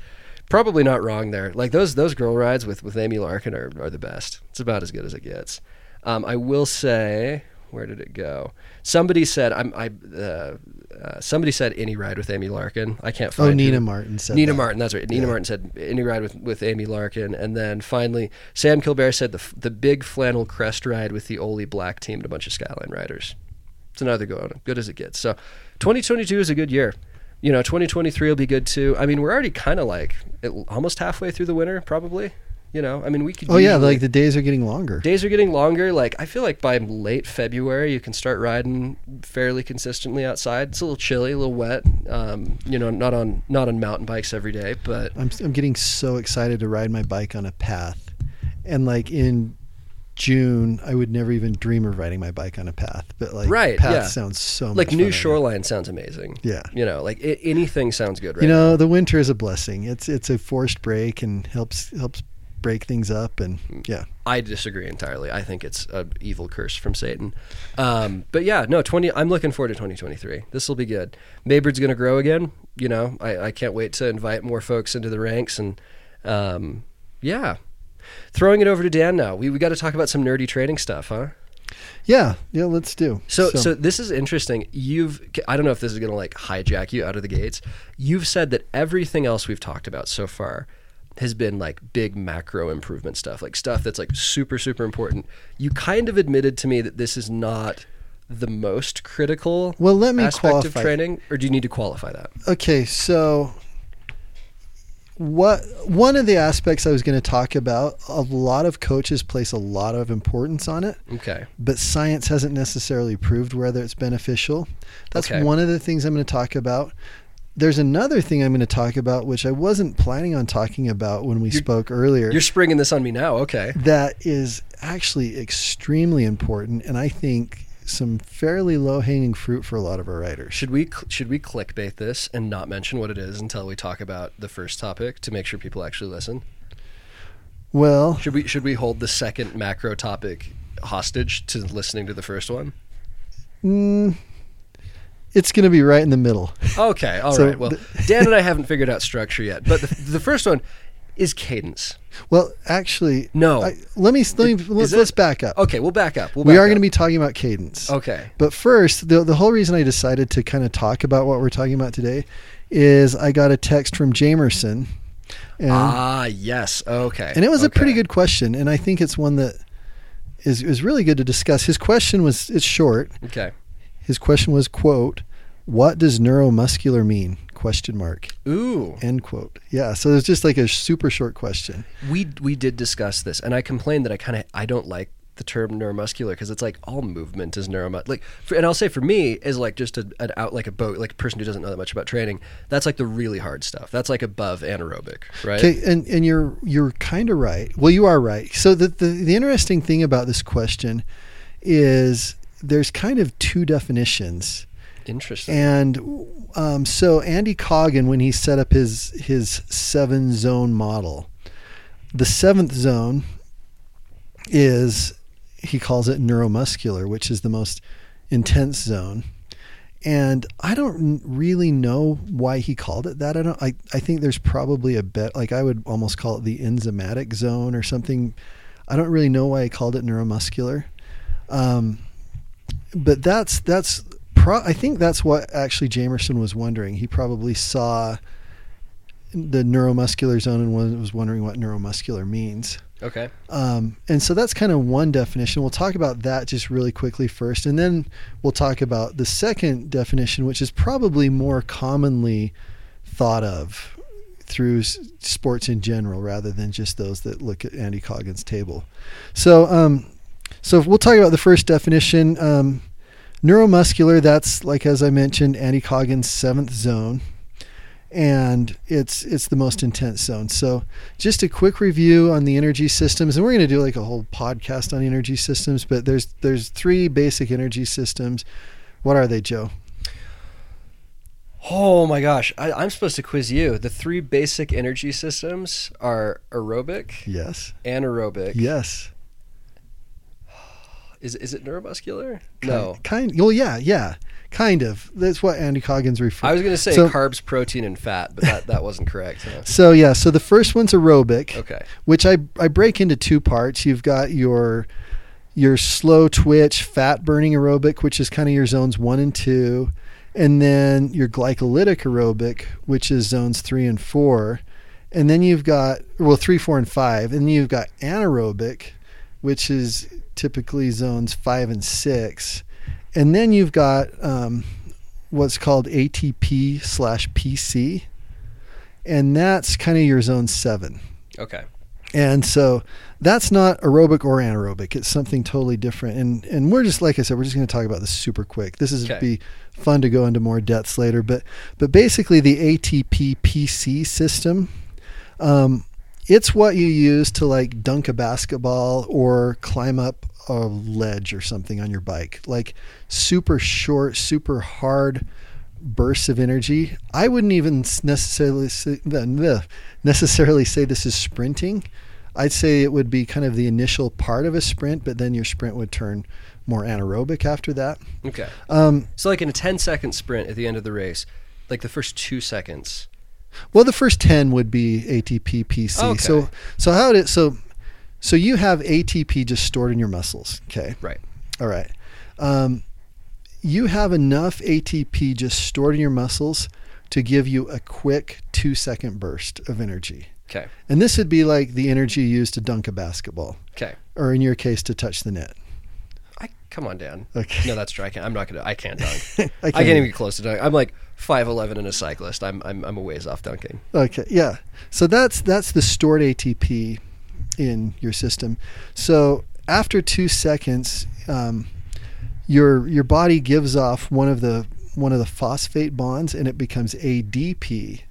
probably not wrong there. Like those those girl rides with with Amy Larkin are, are the best. It's about as good as it gets. Um, I will say, where did it go? Somebody said I'm I. Uh, uh, somebody said any ride with Amy Larkin. I can't find. oh, who- Nina Martin said Nina that. Martin, that's right. Nina Yeah. Martin said any ride with, with Amy Larkin, and then finally Sam Kilbear said the the big flannel crest ride with the Oli Black team and a bunch of Skyline riders. It's another good one, good as it gets. So, 2022 is a good year. You know, 2023 will be good too. I mean, we're already kind of like it, almost halfway through the winter, probably. You know, I mean, we could. Oh yeah, like the days are getting longer. days are getting longer. Like I feel like by late February, you can start riding fairly consistently outside. It's a little chilly, a little wet. Um, you know, not on not on mountain bikes every day, but I'm I'm getting so excited to ride my bike on a path, and like in June, I would never even dream of riding my bike on a path. But like Right, path yeah. sounds so much like new shoreline sounds amazing. Yeah. You know, like i anything sounds good right You know, the winter is a blessing. It's it's a forced break and helps helps break things up and yeah. I disagree entirely. I think it's a evil curse from Satan. Um, but yeah, no, twenty. I'm looking forward to 2023. This will be good. Maybird's going to grow again. You know, I, I can't wait to invite more folks into the ranks and um, yeah. Throwing it over to Dan now. We we got to talk about some nerdy trading stuff, huh? Yeah, yeah, let's do. So, so, this is interesting. You've, I don't know if this is going to like hijack you out of the gates. You've said that everything else we've talked about so far has been like big macro improvement stuff, like stuff that's like super, super important. You kind of admitted to me that this is not the most critical well, let me aspect qualify. of training, or do you need to qualify that? Okay, so what one of the aspects I was going to talk about, a lot of coaches place a lot of importance on it, Okay. but science hasn't necessarily proved whether it's beneficial. That's Okay. one of the things I'm going to talk about. There's another thing I'm going to talk about, which I wasn't planning on talking about when we You're- spoke earlier. You're springing this on me now. Okay. that is actually extremely important, and I think some fairly low hanging fruit for a lot of our writers. Should we should we clickbait this and not mention what it is until we talk about the first topic to make sure people actually listen? Well, Should we should we hold the second macro topic hostage to listening to the first one? mm, it's going to be right in the middle. Okay, all right. So Well, the- Dan and I haven't figured out structure yet, but the, the first one is cadence. Well, actually, No. I, let me let me let's, let's back up. Okay, we'll back up. We'll we are going to be talking about cadence. Okay. But first, the the whole reason I decided to kind of talk about what we're talking about today is I got a text from Jamerson, and Ah, yes. Okay. and it was a pretty good question, and I think it's one that is is really good to discuss. His question was it's short. Okay. His question was quote, "What does neuromuscular mean?" question mark Ooh. end quote. Yeah, so it's just like a super short question. We we did discuss this, and I complained that I kind of I don't like the term neuromuscular because it's like all movement is neuromuscular. Like, for, and I'll say for me is like just a, an out like a boat, like a person who doesn't know that much about training. That's like the really hard stuff. That's like above anaerobic, right? Okay, and and you're you're kind of right. Well, you are right. So the, the the interesting thing about this question is there's kind of two definitions, Interesting. and um, so Andy Coggan, when he set up his his seven zone model, the seventh zone is he calls it neuromuscular, which is the most intense zone. And I don't really know why he called it that. I don't. I, I think there's probably a bet. Like I would almost call it the enzymatic zone or something. I don't really know why he called it neuromuscular. Um, but that's that's. Pro- I think that's what actually Jamerson was wondering. He probably saw the neuromuscular zone and was was wondering what neuromuscular means. okay. Um, and so that's kind of one definition. We'll talk about that just really quickly first, and then we'll talk about the second definition, which is probably more commonly thought of through s- sports in general, rather than just those that look at Andy Coggan's table. So, um, so we'll talk about the first definition. Um, neuromuscular. That's like as I mentioned, Andy Coggan's seventh zone. And it's it's the most intense zone. So just a quick review on the energy systems and we're going to do like a whole podcast on energy systems but there's there's three basic energy systems what are they joe Oh my gosh, I, I'm supposed to quiz you. The three basic energy systems are aerobic, yes anaerobic. yes Is is it neuromuscular? kind, No. kind well yeah yeah kind of that's what andy coggan's referred I was going to say So- carbs, protein, and fat, but that, that wasn't correct. huh? so yeah so the first one's aerobic Okay. which I, I break into two parts. You've got your your slow twitch fat burning aerobic, which is kind of your zones one and two, and then your glycolytic aerobic, which is zones three and four, and then you've got well three, four, and five, and then you've got anaerobic, which is typically zones five and six, and then you've got um, what's called ATP slash PC, and that's kind of your zone seven. Okay. And so that's not aerobic or anaerobic. It's something totally different. And and we're just like I said, we're just going to talk about this super quick. This is Okay. be fun to go into more depths later. But but basically the ATP PC system, um, it's what you use to like dunk a basketball or climb up a ledge or something on your bike. Like super short, super hard bursts of energy. I wouldn't even necessarily say, necessarily say this is sprinting. I'd say it would be kind of the initial part of a sprint, but then your sprint would turn more anaerobic after that. Okay. Um, So like in a 10 second sprint at the end of the race, like the first two seconds. well, the first ten would be ATP PC. Okay. So so how did so so you have ATP just stored in your muscles, okay? Right. All right. Um, you have enough ATP just stored in your muscles to give you a quick two second burst of energy. Okay. And this would be like the energy used to dunk a basketball, Okay. or in your case, to touch the net. I come on, Dan. Okay. No, that's true. I can't. I'm not gonna. I can't dunk. I I can't can't even get close to dunk. I'm like five eleven and a cyclist. I'm I'm I'm a ways off dunking. Okay, yeah. So that's that's the stored ATP in your system. So after two seconds, um, your your body gives off one of the one of the phosphate bonds, and it becomes ADP.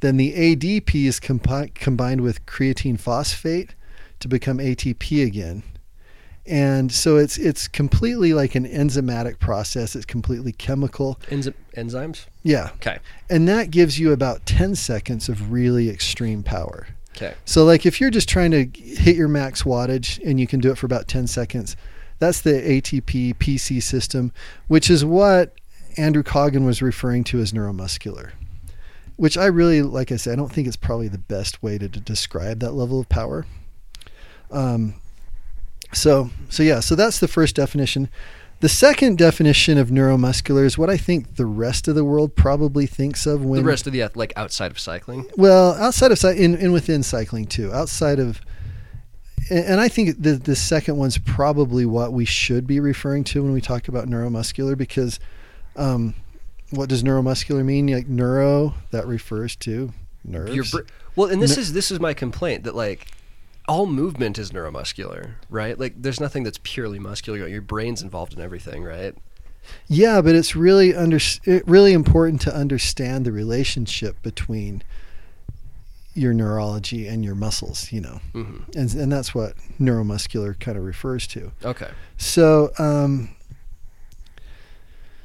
Then the ADP is compi- combined with creatine phosphate to become ATP again. And so it's it's completely like an enzymatic process. It's completely chemical. Enzy- enzymes. Yeah. Okay. And that gives you about 10 seconds of really extreme power. Okay. So, like, if you're just trying to hit your max wattage and you can do it for about 10 seconds, that's the ATP PC system, which is what Andrew Coggan was referring to as neuromuscular. Which I really, like I said, I don't think it's probably the best way to, to describe that level of power. Um, so, so yeah, so that's the first definition. The second definition of neuromuscular is what I think the rest of the world probably thinks of when the rest of the like outside of cycling. well, outside of cy- in and within cycling too. Outside of, and I think the the second one's probably what we should be referring to when we talk about neuromuscular because, um, what does neuromuscular mean? Like neuro that refers to nerves. Br- well, and this Ne- is this is my complaint that like all movement is neuromuscular, right? Like there's nothing that's purely muscular. Your brain's involved in everything, right? yeah, but it's really under it really important to understand the relationship between your neurology and your muscles. You know, hmm and and that's what neuromuscular kind of refers to. Okay. So, um,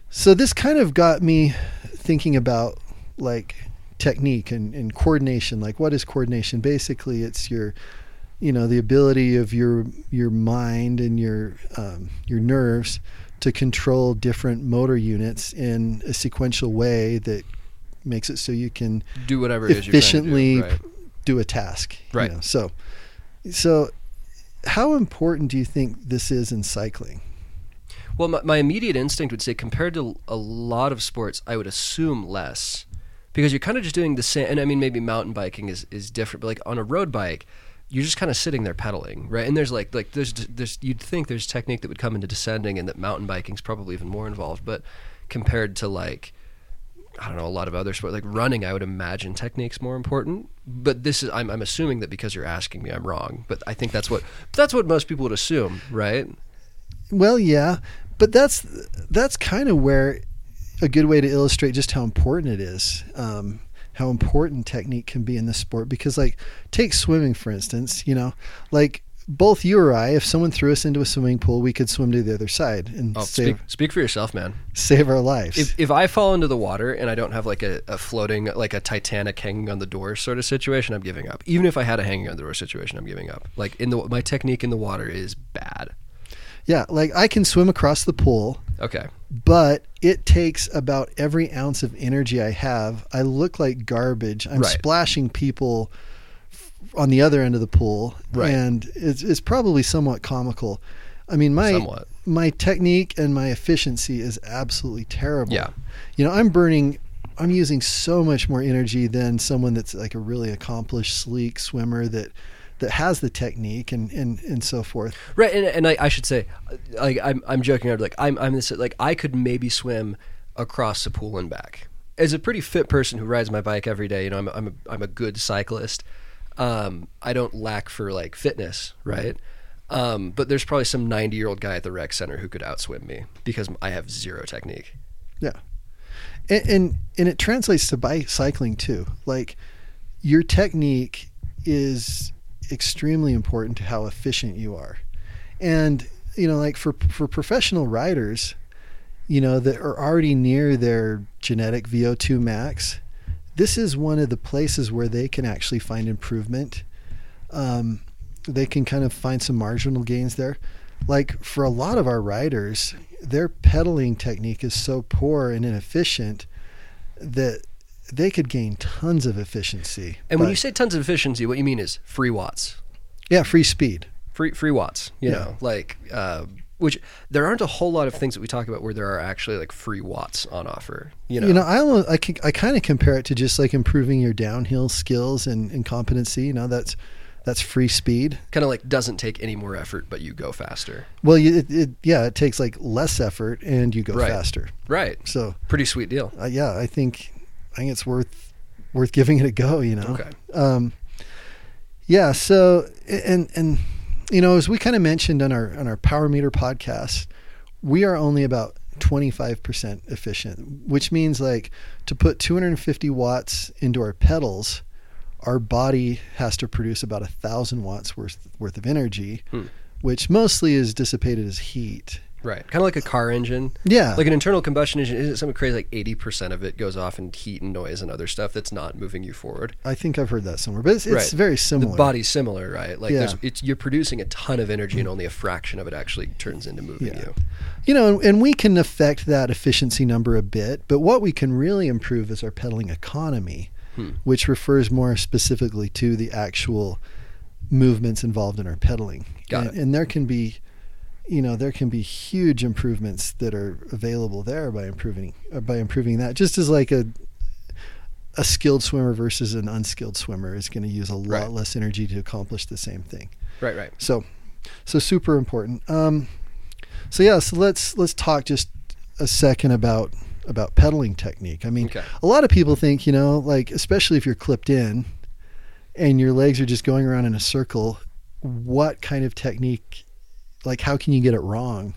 so this kind of got me thinking about like technique and, and coordination. Like, what is coordination? Basically, it's your, you know, the ability of your your mind and your um, your nerves to control different motor units in a sequential way that makes it so you can Do whatever it is you're to do, efficiently right? do a task. you Right. know. So, so how important do you think this is in cycling? Well, my, my immediate instinct would say compared to a lot of sports, I would assume less because you're kind of just doing the same. And I mean, maybe mountain biking is, is different, but like on a road bike, you're just kind of sitting there pedaling, right? And there's like like there's there's you'd think there's technique that would come into descending, and that mountain biking's probably even more involved. But compared to like I don't know a lot of other sports like running, I would imagine technique's more important. But this is I'm I'm assuming that because you're asking me, I'm wrong. But I think that's what that's what most people would assume, right? Well, yeah, but that's that's kind of where a good way to illustrate just how important it is, um, how important technique can be in this sport. Because, like, take swimming for instance. You know, like both you or I, if someone threw us into a swimming pool, we could swim to the other side and Oh, save speak, speak for yourself, man. save our lives. If, if I fall into the water and I don't have like a, a floating, like a Titanic hanging on the door sort of situation, I'm giving up. Even if I had a hanging on the door situation, I'm giving up. Like in the my technique in the water is bad. yeah, like I can swim across the pool. Okay. But it takes about every ounce of energy I have. I look like garbage. I'm Right. splashing people on the other end of the pool, Right. and it's it's probably somewhat comical. I mean, my Somewhat. my technique and my efficiency is absolutely terrible. Yeah. you know, I'm burning. I'm using so much more energy than someone that's like a really accomplished, sleek swimmer that that has the technique and and, and so forth. Right, and, and I, I should say, like I'm I'm joking around. Like I'm I'm this like I could maybe swim across the pool and back. As a pretty fit person who rides my bike every day, you know, I'm I'm a, I'm a good cyclist. Um, I don't lack for like fitness, right? Um, but there's probably some 90 year old guy at the rec center who could outswim me because I have zero technique. Yeah, and and, and it translates to bicycling too. Like your technique is extremely important to how efficient you are, and you know, like for for professional riders, you know that are already near their genetic VO2 max. This is one of the places where they can actually find improvement. Um, they can kind of find some marginal gains there. Like for a lot of our riders, their pedaling technique is so poor and inefficient that they could gain tons of efficiency. And when you say tons of efficiency, what you mean is free watts, yeah, free speed. free free watts. You Yeah. know, like uh, which there aren't a whole lot of things that we talk about where there are actually like free watts on offer. You know, You know, I almost, I, I kind of compare it to just like improving your downhill skills and, and competency. You know, that's that's free speed. kind of like doesn't take any more effort, but you go faster. Well, you, it, it yeah, it takes like less effort and you go Right. faster. Right. So Pretty sweet deal. uh, yeah, I think I think it's worth worth giving it a go. You know. Okay. Um, yeah. So and and you know, as we kind of mentioned on our on our Power Meter podcast, we are only about 25% efficient, which means like to put 250 watts into our pedals, our body has to produce about a thousand watts worth worth of energy, Hmm. which mostly is dissipated as heat. Right. Kind of like a car engine. Yeah. Like an internal combustion engine, isn't it something crazy like 80% of it goes off in heat and noise and other stuff that's not moving you forward? I think I've heard that somewhere, but it's, it's Right. very similar. The body's similar, right? Like Yeah. there's, it's you're producing a ton of energy and only a fraction of it actually turns into moving Yeah. you. You know, and, and we can affect that efficiency number a bit, but what we can really improve is our pedaling economy, Hmm. which refers more specifically to the actual movements involved in our pedaling. Got and, it. and there can be, you know, there can be huge improvements that are available there by improving by improving that. Just as like a a skilled swimmer versus an unskilled swimmer is going to use a lot Right. less energy to accomplish the same thing. Right, right. So, so super important. Um, so yeah, so let's let's talk just a second about about pedaling technique. I mean, Okay. a lot of people think, you know, like especially if you're clipped in and your legs are just going around in a circle, what kind of technique like how can you get it wrong?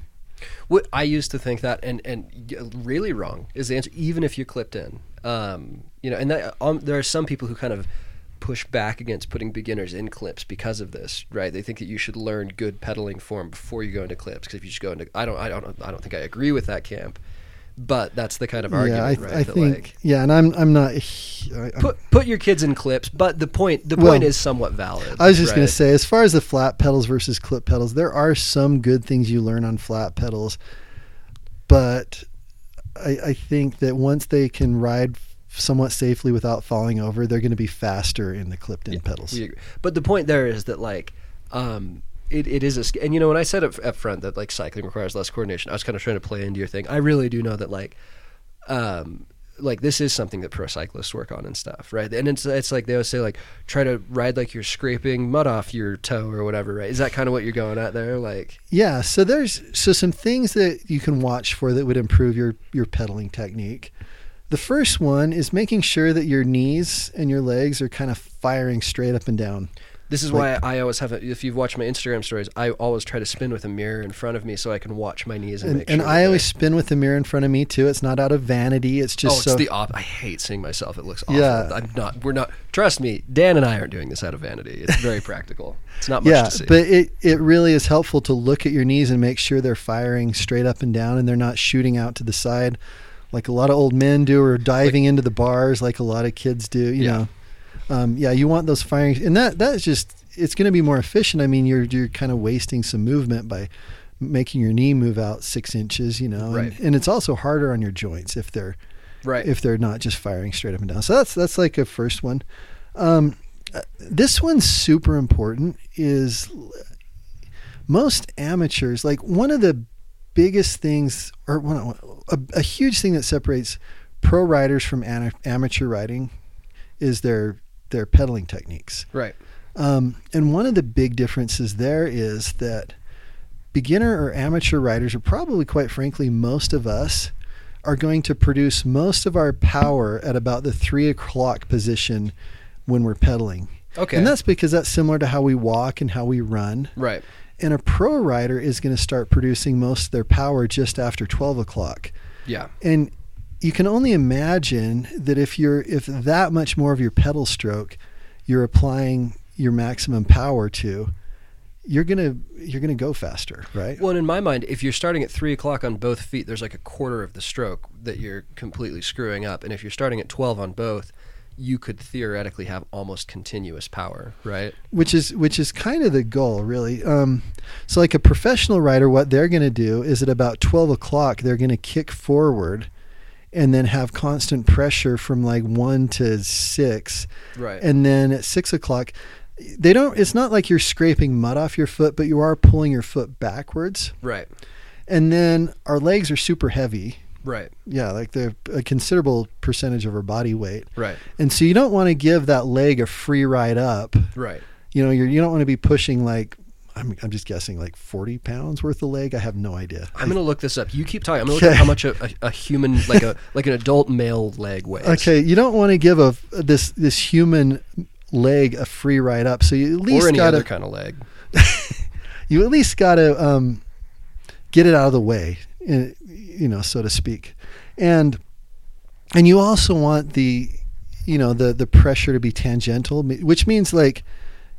What I used to think that, and and really wrong is the answer. Even if you're clipped in, um, you know, and that, um, there are some people who kind of push back against putting beginners in clips because of this, right? They think that you should learn good pedaling form before you go into clips. Because if you just go into, I don't, I don't, I don't think I agree with that camp. But that's the kind of argument, yeah, I, right? I think like yeah, and I'm I'm not I, I'm- put put your kids in clips. But the point, the Well, point is somewhat valid. I was just going to say, as far as the flat pedals versus clip pedals, there are some good things you learn on flat pedals, but I, I think that once they can ride somewhat safely without falling over, they're going to be faster in the clipped-in Yeah, pedals. But the point there is that like um it, it is a and you know when I said up, up front that like cycling requires less coordination, I was kind of trying to play into your thing. I really do know that like um like this is something that pro cyclists work on and stuff, right? And it's it's like they always say like try to ride like you're scraping mud off your toe or whatever, right? Is that kind of what you're going at there? Like Yeah, so there's so some things that you can watch for that would improve your your pedaling technique. The first one is making sure that your knees and your legs are kind of firing straight up and down. This is Like- why I always have a, if you've watched my Instagram stories, I always try to spin with a mirror in front of me so I can watch my knees and, And, make and sure I always they're- spin with a mirror in front of me too. It's not out of vanity. It's just oh, it's so the op. I hate seeing myself. It looks awful. Yeah. I'm not. We're not. Trust me, Dan and I aren't doing this out of vanity. It's very practical. It's not much yeah, to see. but it, it really is helpful to look at your knees and make sure they're firing straight up and down and they're not shooting out to the side like a lot of old men do or diving into the bars like a lot of kids do. You Yeah. know, um, yeah, you want those firing, and that that is just it's going to be more efficient. I mean, you're you're kind of wasting some movement by making your knee move out six inches. You know, Right. and, and it's also harder on your joints if they're right. if they're not just firing straight up and down. So that's that's like a first one. Um, uh, this one's super important. Is most amateurs like one of the biggest things, or one a, a huge thing that separates pro riders from amateur riding is their their pedaling techniques. right. Um, and one of the big differences there is that beginner or amateur riders, or probably quite frankly, most of us, are going to produce most of our power at about the three o'clock position when we're pedaling. Okay. And that's because that's similar to how we walk and how we run. right. And a pro rider is going to start producing most of their power just after 12 o'clock. Yeah. And you can only imagine that if you're if that much more of your pedal stroke you're applying your maximum power to, you're gonna you're gonna go faster, right? Well, and in my mind, if you're starting at three o'clock on both feet, there's like a quarter of the stroke that you're completely screwing up. And if you're starting at twelve on both, you could theoretically have almost continuous power, right? which is which is kind of the goal, really. Um, so, like a professional rider, what they're going to do is at about twelve o'clock, they're going to kick forward, and then have constant pressure from like one to six, Right. and then at six o'clock, they don't. It's not like you're scraping mud off your foot, but you are pulling your foot backwards. Right. And then our legs are super heavy. Right. Yeah, like they're a considerable percentage of our body weight. Right. And so you don't want to give that leg a free ride up. Right. You know, you're, you don't want to be pushing like I'm, I'm just guessing like 40 pounds worth of leg. I have no idea. I'm gonna look this up. You keep talking. I'm gonna look at how much a, a, a human, like a like an adult male leg weighs. Okay, you don't want to give a this this human leg a free ride up. So you at least Or any got other to kind of leg. you at least got to um, get it out of the way, eh, you know, so to speak, and and you also want the you know the the pressure to be tangential, which means like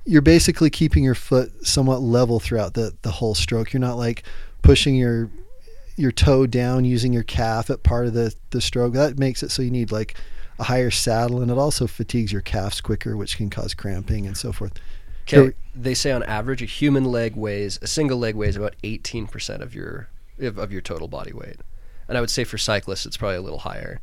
you're basically keeping your foot somewhat level throughout the the whole stroke. You're not like pushing your your toe down using your calf at part of the the stroke. That makes it so you need like a higher saddle, and it also fatigues your calves quicker, which can cause cramping and so forth. Okay. They say on average a human leg weighs a single leg weighs about 18% of your of, of your total body weight. And I would say for cyclists it's probably a little higher.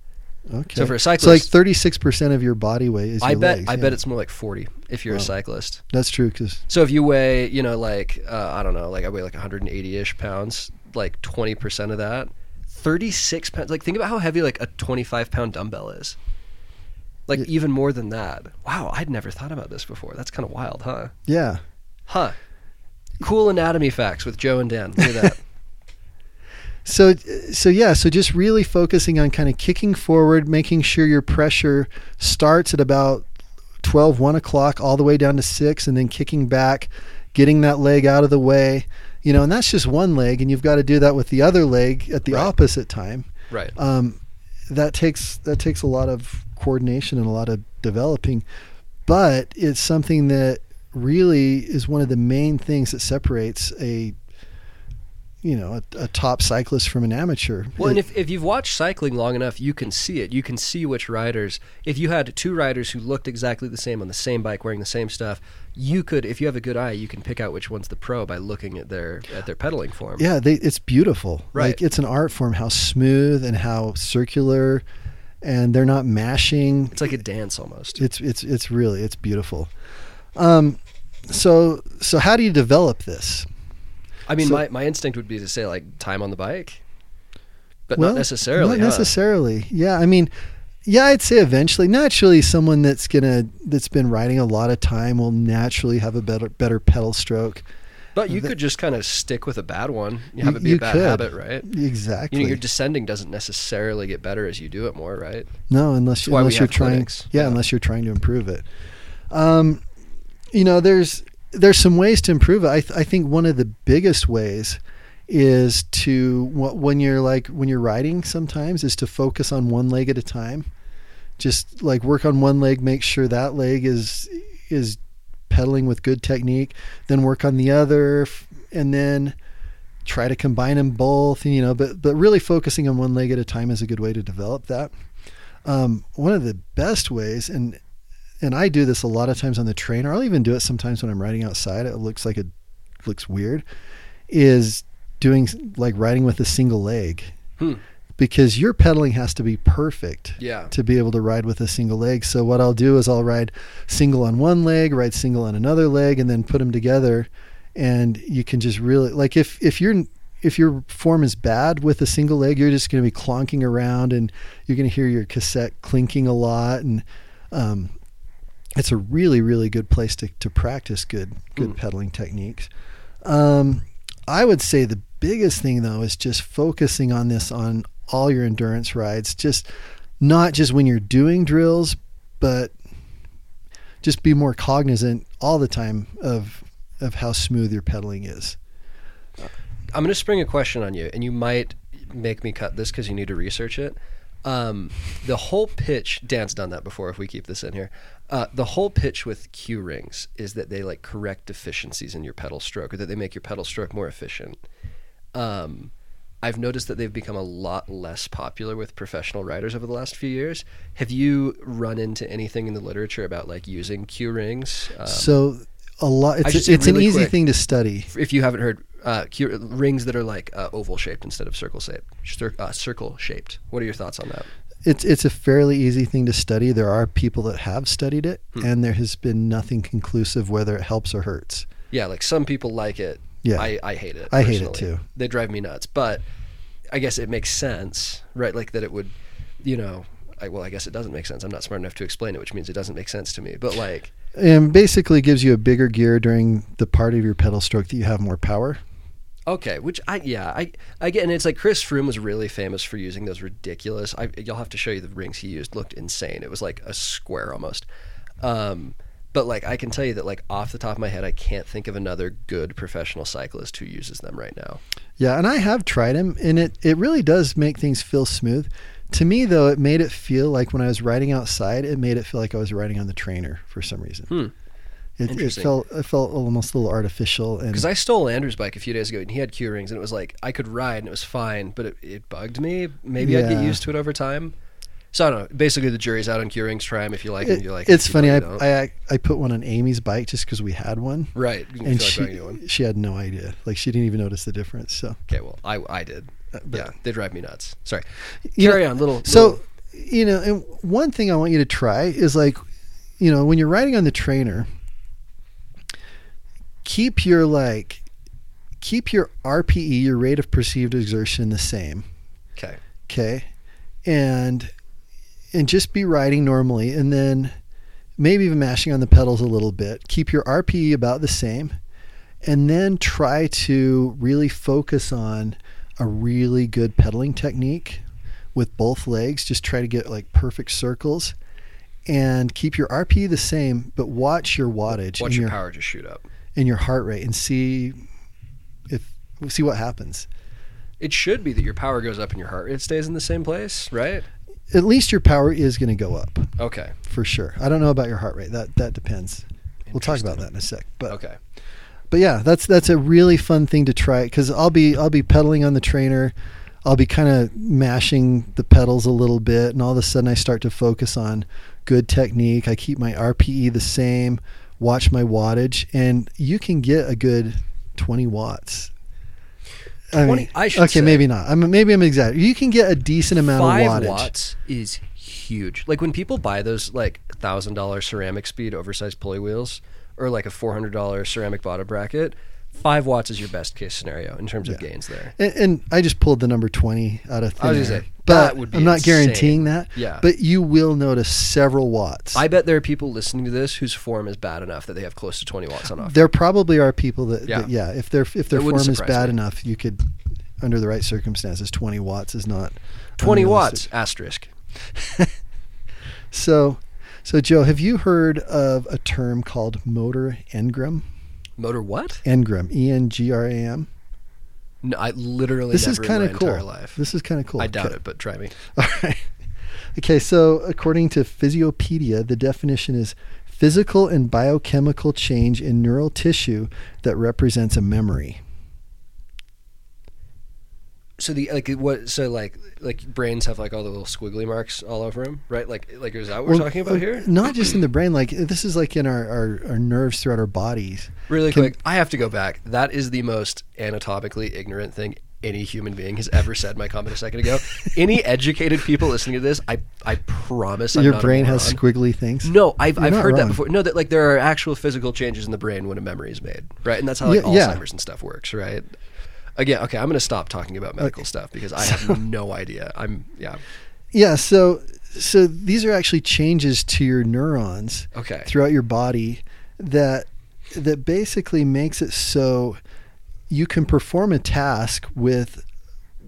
Okay. So for a cyclist, so like thirty six percent of your body weight is. I your bet legs, I yeah. bet it's more like 40 if you're a cyclist. that's true because So if you weigh, you know, like uh, I don't know, like I weigh like 180ish pounds, like 20% of that, 36 pounds. Like think about how heavy like a 25 pound dumbbell is. Like Yeah. even more than that. Wow, I'd never thought about this before. That's kind of wild, huh? yeah, Huh. Cool anatomy facts with Joe and Dan. Look at that. so so yeah, so just really focusing on kind of kicking forward, making sure your pressure starts at about 12, 1 o'clock all the way down to six, and then kicking back, getting that leg out of the way. You know, and that's just one leg, and you've got to do that with the other leg at the Right. opposite time. right. um, that takes that takes a lot of coordination and a lot of developing, but it's something that really is one of the main things that separates a you know a, a top cyclist from an amateur. Well, and if, if you've watched cycling long enough, you can see it. You can see which riders. If you had two riders who looked exactly the same on the same bike, wearing the same stuff, you could, if you have a good eye, you can pick out which one's the pro by looking at their at their pedaling form. yeah, they, it's beautiful. Right. Like it's an art form. How smooth and how circular, and they're not mashing. It's like a dance almost. It's it's it's really it's beautiful. Um, so so how do you develop this? I mean, so- my, my instinct would be to say like time on the bike, but Well, not necessarily. Not huh? necessarily. Yeah, I mean, yeah, I'd say eventually. Naturally, someone that's gonna that's been riding a lot of time will naturally have a better better pedal stroke. But you The- could just kind of stick with a bad one. You have it be a bad could. habit, right? Exactly. You know, your descending doesn't necessarily get better as you do it more, right? no, unless unless you're trying. Yeah, Yeah. unless you're trying to improve it. Um, you know, there's there's some ways to improve it. I th- I think one of the biggest ways is to when you're like when you're riding sometimes is to focus on one leg at a time just like work on one leg make sure that leg is is pedaling with good technique then work on the other and then try to combine them both you know but but really focusing on one leg at a time is a good way to develop that um, one of the best ways and and I do this a lot of times on the trainer I'll even do it sometimes when I'm riding outside it looks like it looks weird is doing like riding with a single leg Hmm. because your pedaling has to be perfect Yeah. to be able to ride with a single leg. So what I'll do is I'll ride single on one leg, ride single on another leg, and then put them together. And you can just really like if if you're if your form is bad with a single leg, you're just going to be clonking around, and you're going to hear your cassette clinking a lot, and um, it's a really really good place to to practice good good Hmm. pedaling techniques. Um, I would say the biggest thing though is just focusing on this on all your endurance rides. Just not just when you're doing drills, but just be more cognizant all the time of of how smooth your pedaling is. I'm going to spring a question on you, and you might make me cut this because you need to research it. Um, the whole pitch, Dan's done that before. If we keep this in here, uh, the whole pitch with Q rings is that they like correct deficiencies in your pedal stroke, or that they make your pedal stroke more efficient. Um, I've noticed that they've become a lot less popular with professional riders over the last few years. Have you run into anything in the literature about like using Q rings? Um, so a lot. It's it's an easy quick. thing to study. if you haven't heard, uh, rings that are like uh, oval shaped instead of circle shaped. Cir- uh, circle shaped. What are your thoughts on that? it's it's a fairly easy thing to study. There are people that have studied it, Hmm. and there has been nothing conclusive whether it helps or hurts. Yeah, like some people like it. Yeah. I, I hate it. I hate it too. They drive me nuts. But I guess it makes sense, right? Like that it would, you know, I, well, I guess it doesn't make sense. I'm not smart enough to explain it, which means it doesn't make sense to me. But like, And basically gives you a bigger gear during the part of your pedal stroke that you have more power. okay, which I, yeah, I, I get, and it's like Chris Froome was really famous for using those ridiculous, I, you'll have to show you the rings he used, looked insane. It was like a square almost. Um, but like, I can tell you that like off the top of my head, I can't think of another good professional cyclist who uses them right now. Yeah, and I have tried them, and it, it really does make things feel smooth. To me, though, it made it feel like when I was riding outside, it made it feel like I was riding on the trainer for some reason. Hmm. It, it felt it felt almost a little artificial, Because I stole Andrew's bike a few days ago, and he had Q rings, and it was like I could ride, and it was fine, but it, it bugged me. Maybe I'd get used to it over time. So I don't know. Basically, the jury's out on Q rings. Try them if you like them. it- You like. it's funny. I. I I put one on Amy's bike just because we had one, right. And feel like buying a new one. she she had no idea. Like she didn't even notice the difference. So Okay, well, I I did. But- yeah, they drive me nuts. Sorry. You Carry know, on, little. So, little- you know, and one thing I want you to try is like, you know, when you're riding on the trainer, keep your like, keep your RPE, your rate of perceived exertion, the same. okay. Okay, and and just be riding normally, and then maybe even mashing on the pedals a little bit. Keep your RPE about the same, and then try to really focus on a really good pedaling technique with both legs. Just try to get like perfect circles, and keep your RPE the same, but watch your wattage Watch and your your power just shoot up. and your heart rate, and see if see what happens. It should be that your power goes up and your heart rate stays in the same place, right? At least your power is going to go up. Okay. for sure. I don't know about your heart rate. That that depends. We'll talk about that in a sec. But Okay. But yeah, that's that's a really fun thing to try because I'll be I'll be pedaling on the trainer. I'll be kind of mashing the pedals a little bit, and all of a sudden I start to focus on good technique. I keep my RPE the same, watch my wattage, and you can get a good 20 watts. 20 I should okay, say. maybe not. I'm maybe I'm exaggerating. You can get a decent amount of wattage. watts is huge. Like when people buy those like thousand dollar ceramic speed oversized pulley wheels, or like a four hundred dollar ceramic bottom bracket, five watts is your best case scenario in terms of gains there. And, and I just pulled the number 20 out of thin I was air. say, but that would be I'm not insane. guaranteeing that. Yeah. But you will notice several watts. I bet there are people listening to this whose form is bad enough that they have close to twenty watts on offer. there probably are people that Yeah. that- yeah, if their if their form is bad me. enough, you could under the right circumstances 20 watts is not Twenty watts asterisk. So so Joe, have you heard of a term called motor engram? Motor what? Engram, E N G R A M. No, I literally This is kind of cool. life. This is kind of cool. I doubt Okay. it, but try me. All right. Okay, so according to Physiopedia, the definition is physical and biochemical change in neural tissue that represents a memory. So the like what? So like like brains have like all the little squiggly marks all over them, right? Like like is that what we're talking about uh, here? Not just in the brain, like this is like in our, our, our nerves throughout our bodies. Really Can- quick, I have to go back. That is the most anatomically ignorant thing any human being has ever said my comment a second ago. any educated people listening to this, I I promise I'm Your not brain has squiggly things. No, I've, You're I've heard that before. No, that like there are actual physical changes in the brain when a memory is made, right? And that's how like Yeah, yeah. And stuff works, right? Again, okay, I'm going to stop talking about medical stuff because I have no idea. I'm yeah. Yeah, so so these are actually changes to your neurons Okay. throughout your body that that basically makes it so you can perform a task with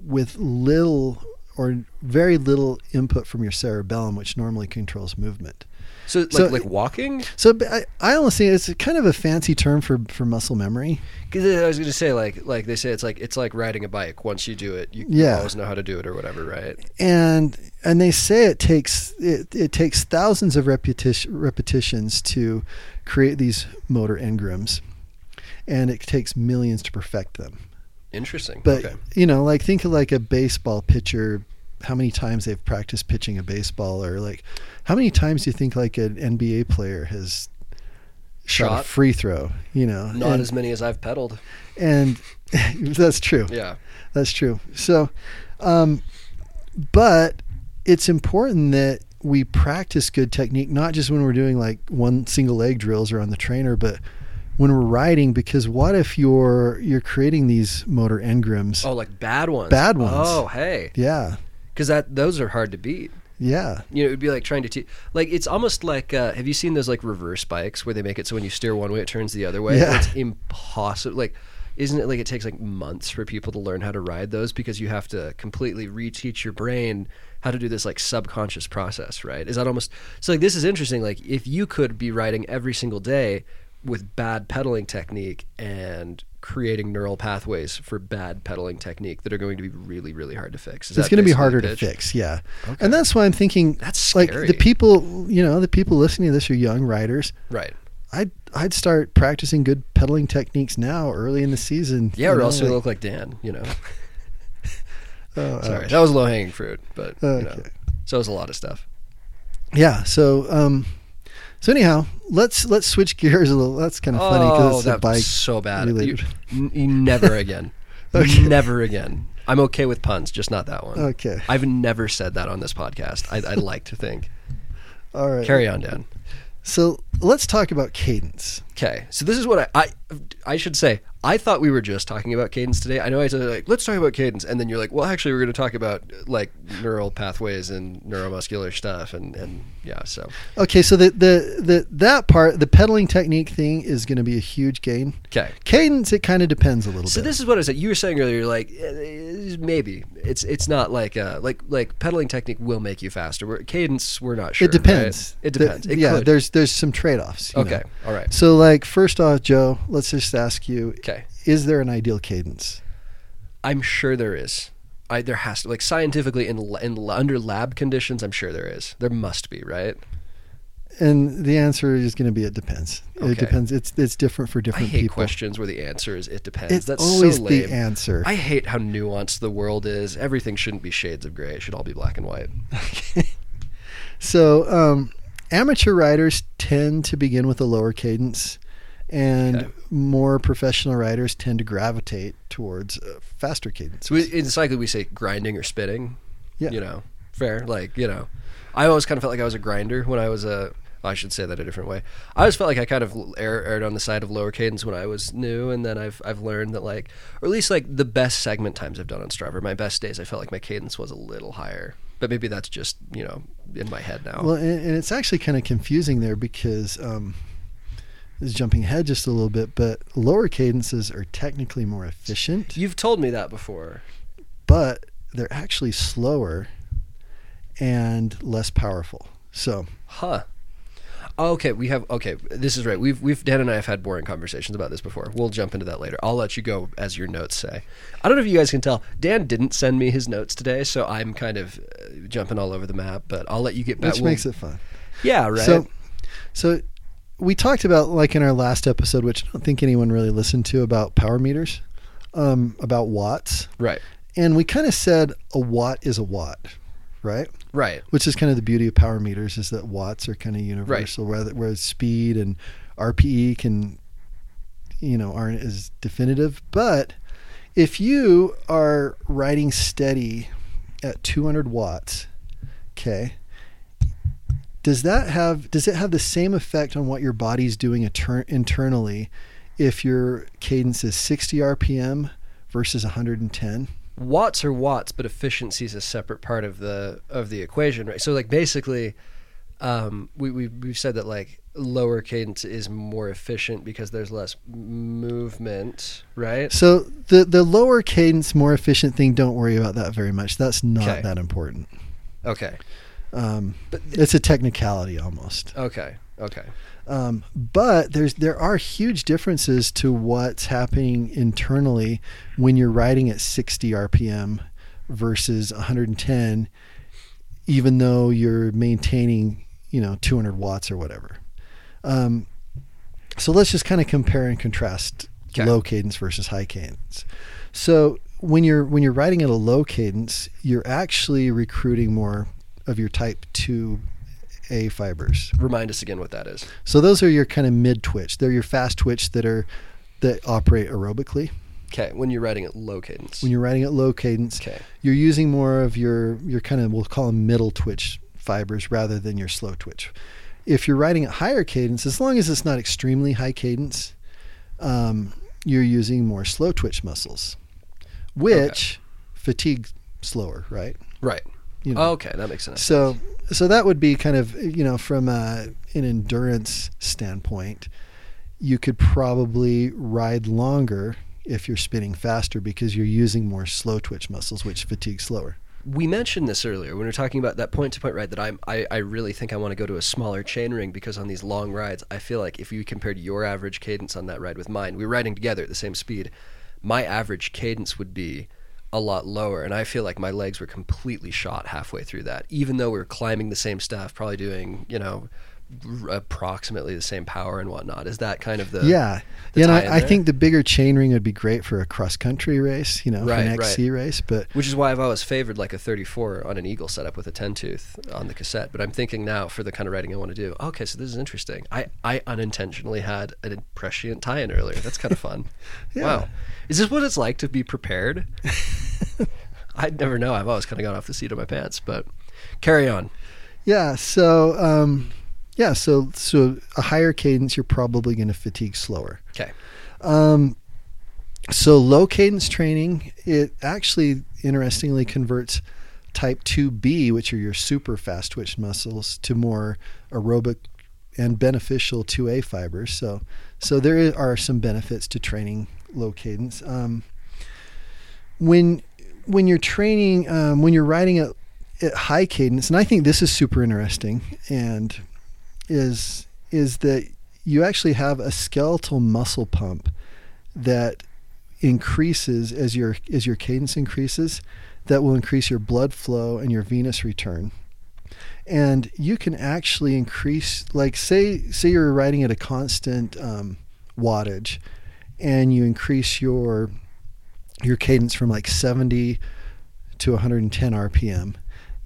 with little or very little input from your cerebellum, which normally controls movement. So like So- like walking? So I, almost think it's kind of a fancy term for, for muscle memory. Because I was going to say like like they say it's like it's like riding a bike. Once you do it, you Yeah. always know how to do it or whatever, right? and and they say it takes it, it takes thousands of repetition, repetitions to create these motor engrams and it takes millions to perfect them Interesting. but okay. you know like think of like a baseball pitcher how many times they've practiced pitching a baseball or like how many times do you think like an NBA player has shot, shot a free throw? You know, not and, as many as I've pedaled. And that's true. Yeah, that's true. So, um, but it's important that we practice good technique, not just when we're doing like one single leg drills or on the trainer, but when we're riding because what if you're you're creating these motor engrams oh like bad ones bad ones oh hey yeah because that those are hard to beat yeah. You know, it would be like trying to teach. Like, it's almost like uh, have you seen those like reverse bikes where they make it so when you steer one way, it turns the other way? Yeah. It's impossible. Like, isn't it like it takes like months for people to learn how to ride those because you have to completely reteach your brain how to do this like subconscious process, right? Is that almost so? Like, this is interesting. Like, if you could be riding every single day, with bad pedaling technique and creating neural pathways for bad pedaling technique that are going to be really really hard to fix. Is it's going to be harder to fix, yeah. Okay. And that's why I'm thinking that's scary. like the people, you know, the people listening to this are young riders. Right. I'd I'd start practicing good pedaling techniques now early in the season. Yeah, or else like, you look like Dan, you know. oh, Sorry, oh. that was low hanging fruit, but okay. you know, so it was a lot of stuff. Yeah, so um, so anyhow, let's let's switch gears a little. That's kind of funny because oh, it's a bike. So bad. You, you never again. okay. Never again. I'm okay with puns, just not that one. Okay. I've never said that on this podcast. I, I like to think. All right. Carry on, Dan. So let's talk about cadence. Okay, so this is what I, I, I should say. I thought we were just talking about cadence today. I know I said like let's talk about cadence, and then you're like, well, actually, we're going to talk about like neural pathways and neuromuscular stuff, and and yeah. So okay, so the the, the that part, the pedaling technique thing, is going to be a huge gain. Okay, cadence, it kind of depends a little. So bit. this is what I said. You were saying earlier, like eh, eh, maybe it's it's not like uh like like pedaling technique will make you faster. Cadence, we're not sure. It depends. Right? It depends. The, it yeah, could. there's there's some. Tra- trade offs. Okay. Know? All right. So, like, first off, Joe, let's just ask you okay. is there an ideal cadence? I'm sure there is. I, there has to like scientifically in, in under lab conditions. I'm sure there is. There must be, right? And the answer is going to be it depends. Okay. It depends. It's it's different for different I hate people. questions where the answer is it depends. It's That's always so lame. the answer. I hate how nuanced the world is. Everything shouldn't be shades of gray. It should all be black and white. Okay. so, um, amateur riders tend to begin with a lower cadence, and okay. more professional riders tend to gravitate towards faster cadence. It's like we say grinding or spitting. Yeah. You know, fair. Like, you know, I always kind of felt like I was a grinder when I was a. I should say that a different way. I always felt like I kind of erred on the side of lower cadence when I was new, and then I've I've learned that like, or at least like the best segment times I've done on Strava, my best days, I felt like my cadence was a little higher but maybe that's just you know in my head now. Well, and, and it's actually kind of confusing there because um, this is jumping ahead just a little bit, but lower cadences are technically more efficient. You've told me that before, but they're actually slower and less powerful. So, huh? Okay, we have okay. This is right. We've we've Dan and I have had boring conversations about this before. We'll jump into that later. I'll let you go as your notes say. I don't know if you guys can tell. Dan didn't send me his notes today, so I'm kind of uh, jumping all over the map. But I'll let you get back. Which we'll, makes it fun. Yeah. Right. So, so we talked about like in our last episode, which I don't think anyone really listened to about power meters, um, about watts. Right. And we kind of said a watt is a watt right? Right. Which is kind of the beauty of power meters is that watts are kind of universal, right. whereas, whereas speed and RPE can, you know, aren't as definitive. But if you are riding steady at 200 watts, okay, does that have does it have the same effect on what your body's doing internally if your cadence is 60 RPM versus 110? watts are watts, but efficiency is a separate part of the of the equation, right? So like basically, um, we we we've said that like lower cadence is more efficient because there's less movement, right? So the the lower cadence, more efficient thing, don't worry about that very much. That's not okay. that important. Okay. Um, but th- it's a technicality almost. Okay. Okay. Um, but there's there are huge differences to what's happening internally when you're riding at 60 RPM versus 110, even though you're maintaining you know 200 watts or whatever. Um, so let's just kind of compare and contrast okay. low cadence versus high cadence. So when you're when you're riding at a low cadence, you're actually recruiting more of your type two a fibers. Remind us again what that is. So those are your kind of mid twitch. They're your fast twitch that are that operate aerobically. Okay, when you're writing at low cadence. When you're writing at low cadence, okay. you're using more of your your kind of we'll call them middle twitch fibers rather than your slow twitch. If you're writing at higher cadence, as long as it's not extremely high cadence, um, you're using more slow twitch muscles, which okay. fatigue slower, right? Right. You know. Oh, okay, that makes sense. So so that would be kind of you know from a, an endurance standpoint, you could probably ride longer if you're spinning faster because you're using more slow twitch muscles, which fatigue slower. we mentioned this earlier when we were talking about that point to point ride that I'm, I, I really think I want to go to a smaller chain ring because on these long rides, I feel like if you compared your average cadence on that ride with mine, we were riding together at the same speed, my average cadence would be a lot lower. And I feel like my legs were completely shot halfway through that, even though we were climbing the same stuff, probably doing, you know, approximately the same power and whatnot. Is that kind of the. yeah, the yeah. And I, I think the bigger chain ring would be great for a cross country race, you know, Right, an right. XC race. But Which is why I've always favored like a 34 on an Eagle setup with a 10 tooth on the cassette. But I'm thinking now for the kind of writing I want to do. Okay, so this is interesting. I, I unintentionally had an prescient tie in earlier. That's kind of fun. Yeah. Wow. Is this what it's like to be prepared? I'd never know. I've always kind of gone off the seat of my pants. But carry on. yeah, so um, yeah, so so a higher cadence, you're probably going to fatigue slower. Okay. Um, so low cadence training, it actually interestingly converts type 2B, which are your super fast twitch muscles, to more aerobic and beneficial 2A fibers. So, so there are some benefits to training low cadence. Um, when when you're training, um, when you're riding at, at high cadence, and I think this is super interesting, and is is that you actually have a skeletal muscle pump that increases as your as your cadence increases that will increase your blood flow and your venous return. And you can actually increase like say say you're riding at a constant um, wattage and you increase your your cadence from like 70 to 110 rpm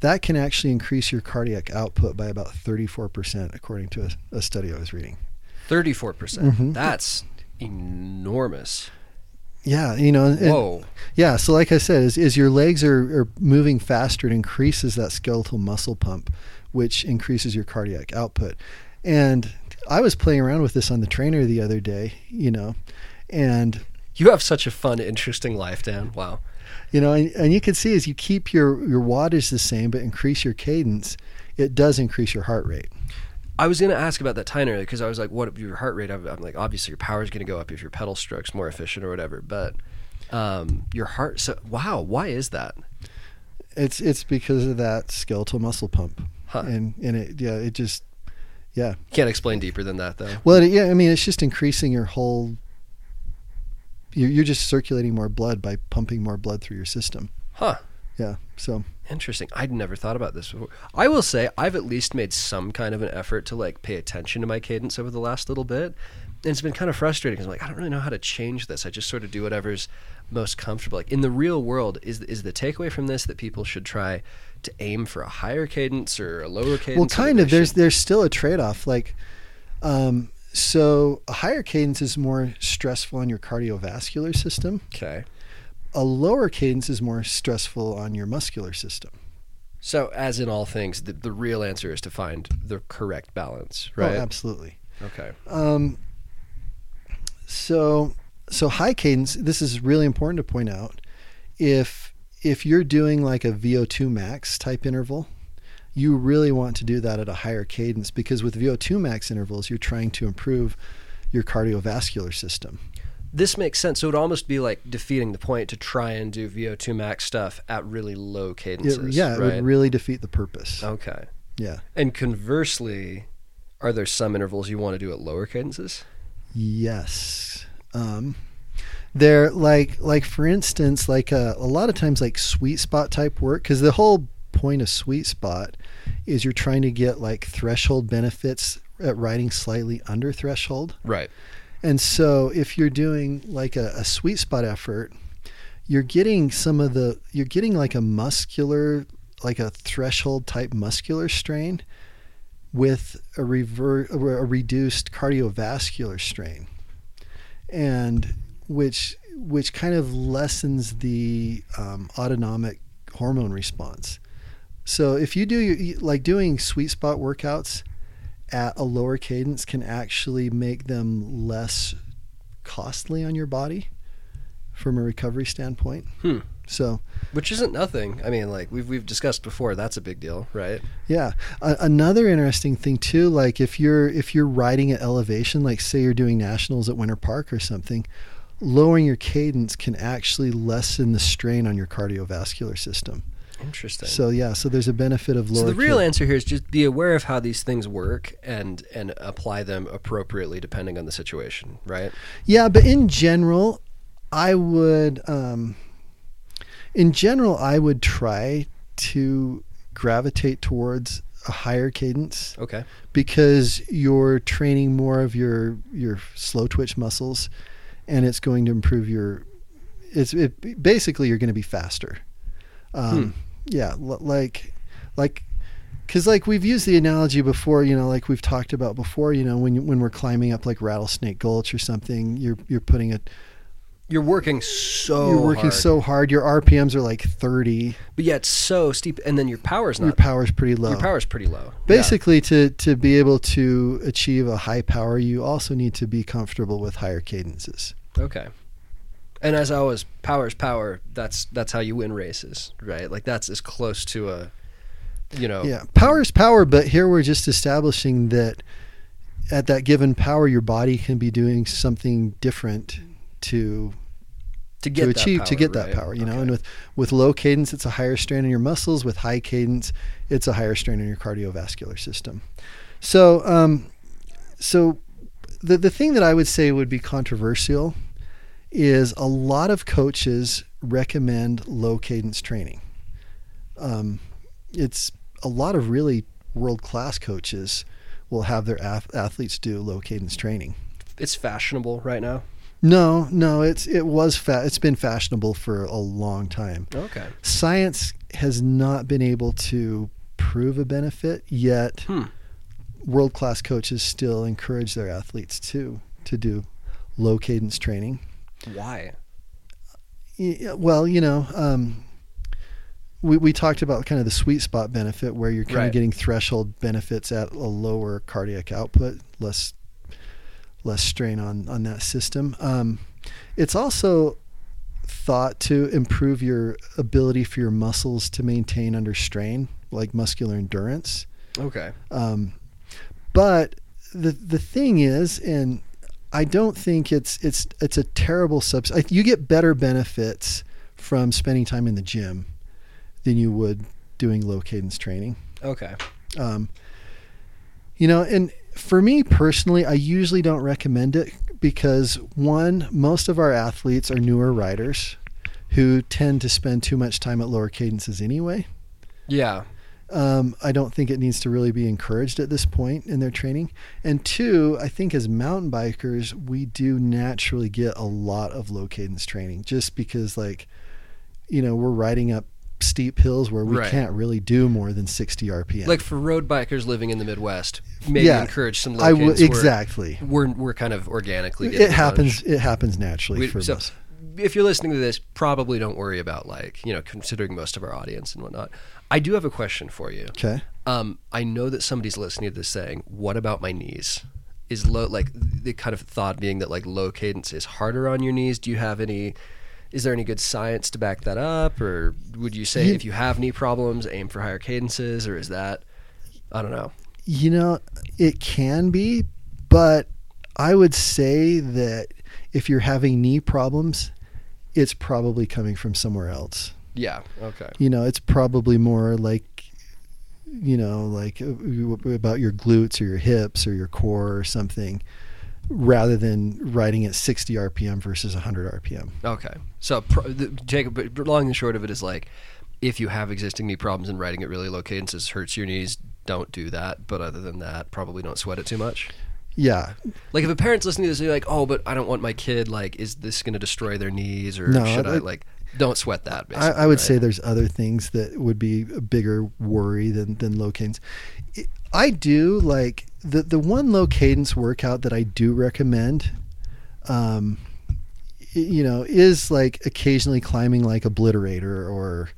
that can actually increase your cardiac output by about 34% according to a, a study i was reading 34%. percent Mhm. That's enormous. yeah you know and- Whoa. Yeah, so like I said, as, as your legs are, are moving faster, it increases that skeletal muscle pump, which increases your cardiac output. And I was playing around with this on the trainer the other day, you know, and You have such a fun, interesting life, Dan. Wow. You know, and, and you can see as you keep your your wattage the same but increase your cadence, it does increase your heart rate. I was going to ask about that time earlier because I was like, what if your heart rate? I'm, I'm like, obviously your power is going to go up if your pedal stroke's more efficient or whatever. But um, your heart, so wow, why is that? It's it's because of that skeletal muscle pump, Huh. and and it yeah it just yeah Can't explain deeper than that though. Well, yeah, I mean, it's just increasing your whole. You're, you're just circulating more blood by pumping more blood through your system. Huh. Yeah. So Interesting. I'd never thought about this before. I will say I've at least made some kind of an effort to like pay attention to my cadence over the last little bit. And it's been kind of frustrating because I'm like, I don't really know how to change this. I just sort of do whatever's most comfortable. Like in the real world, is is the takeaway from this that people should try to aim for a higher cadence or a lower cadence? well, kind of. There's should- there's still a trade off. Like, um, so a higher cadence is more stressful on your cardiovascular system. okay. A lower cadence is more stressful on your muscular system. So, as in all things, the, the real answer is to find the correct balance, right? Oh, absolutely. okay. Um, so so high cadence. This is really important to point out. If if you're doing like a VO2 max type interval, you really want to do that at a higher cadence because with VO2 max intervals, you're trying to improve your cardiovascular system. This makes sense. So it would almost be like defeating the point to try and do VO2 max stuff at really low It- cadences. yeah, it would really defeat the purpose. Okay. Yeah. And conversely, are there some intervals you want to do at lower cadences? Yes. Um, they're like like for instance, like uh, a, a lot of times like sweet spot type work because the whole point of sweet spot is you're trying to get like threshold benefits at riding slightly under threshold. Right. And so if you're doing like a, a sweet spot effort, you're getting some of the you're getting like a muscular like a threshold type muscular strain with a revert a reduced cardiovascular strain. And which which kind of lessens the um, autonomic hormone response. So if you do your- like doing sweet spot workouts at a lower cadence can actually make them less costly on your body from a recovery standpoint. Hmm. So Which isn't nothing. I mean, like we've we've discussed before, that's a big deal, right? Yeah. A- another interesting thing too, like if you're if you're riding at elevation, like say you're doing nationals at Winter Park or something, lowering your cadence can actually lessen the strain on your cardiovascular system. Interesting. So yeah, so there's a benefit of So the real answer here is just be aware of how these things work and and apply them appropriately depending on the situation, right? yeah, but in general, I would, um, in general, I would try to gravitate towards a higher cadence Okay. because you're training more of your your slow twitch muscles and it's going to improve your it's it, basically you're going to be faster um, yeah l- like like because like we've used the analogy before you know like we've talked about before you know when when we're climbing up like rattlesnake gulch or something you're you're putting a You're working so you're working hard, so hard your rpms are like 30 but yet so steep and then your power's not your power's pretty low your power's pretty low. Basically, to to be able to achieve a high power, you also need to be comfortable with higher cadences. Okay. And as always, power's power. That's that's how you win races, right? Like that's as close to a you know Yeah, power is power, but here we're just establishing that at that given power, your body can be doing something different to to get to achieve to power, get that power. You know, and with with low cadence, it's a higher strain on your muscles. With high cadence, it's a higher strain on your cardiovascular system. So, um, so the the thing that I would say would be controversial is a lot of coaches recommend low cadence training. Um, it's a lot of really world class coaches will have their ath- athletes do low cadence training. it's fashionable right now. No, no, it's it was fa- it's been fashionable for a long time. Okay. Science has not been able to prove a benefit yet. Hmm. World class coaches still encourage their athletes to to do low cadence training. Why? Well, you know, um, we we talked about kind of the sweet spot benefit where you're kind Right. of getting threshold benefits at a lower cardiac output, less less strain on on that system. Um, it's also thought to improve your ability for your muscles to maintain under strain, like muscular endurance. Okay. Um, but the the thing is, and I don't think it's it's it's a terrible subs. You get better benefits from spending time in the gym than you would doing low cadence training. Okay. Um, you know, and for me personally, I usually don't recommend it because one, most of our athletes are newer riders who tend to spend too much time at lower cadences anyway. Yeah. Um, I don't think it needs to really be encouraged at this point in their training. And two, I think as mountain bikers, we do naturally get a lot of low cadence training just because, like, you know, we're riding up steep hills where we Right. can't really do more than 60 RPM. Like for road bikers living in the Midwest, maybe Yeah, encourage some low I would cadence where exactly. We're, we're kind of organically. It happens. bunch. It happens naturally We- for so most. if you're listening to this, probably don't worry about like you know considering most of our audience and whatnot. I do have a question for you. Okay. Um, I know that somebody's listening to this saying, "What about my knees?" Is low like the kind of thought being that like low cadence is harder on your knees. Do you have any? Is there any good science to back that up, or would you say You- if you have knee problems, aim for higher cadences, or is that? I don't know. You know, it can be, but I would say that if you're having knee problems, it's probably coming from somewhere else. Yeah. Okay. You know, it's probably more like, you know, like uh, about your glutes or your hips or your core or something, rather than riding at 60 RPM versus 100 RPM. Okay. So, Jacob, but long and short of it is like, if you have existing knee problems and riding at really low cadences hurts your knees, don't do that. But other than that, probably don't sweat it too much. Yeah, Like if a parent's listening to this, they're like, "Oh, but I don't want my kid. Like, is this going to destroy their knees, or No, should I I- like?" Don't sweat that. I, Basically, I would right? say there's other things that would be a bigger worry than than low cadence. I- I do like the the one low cadence workout that I do recommend um, you know, is like occasionally climbing like Obliterator or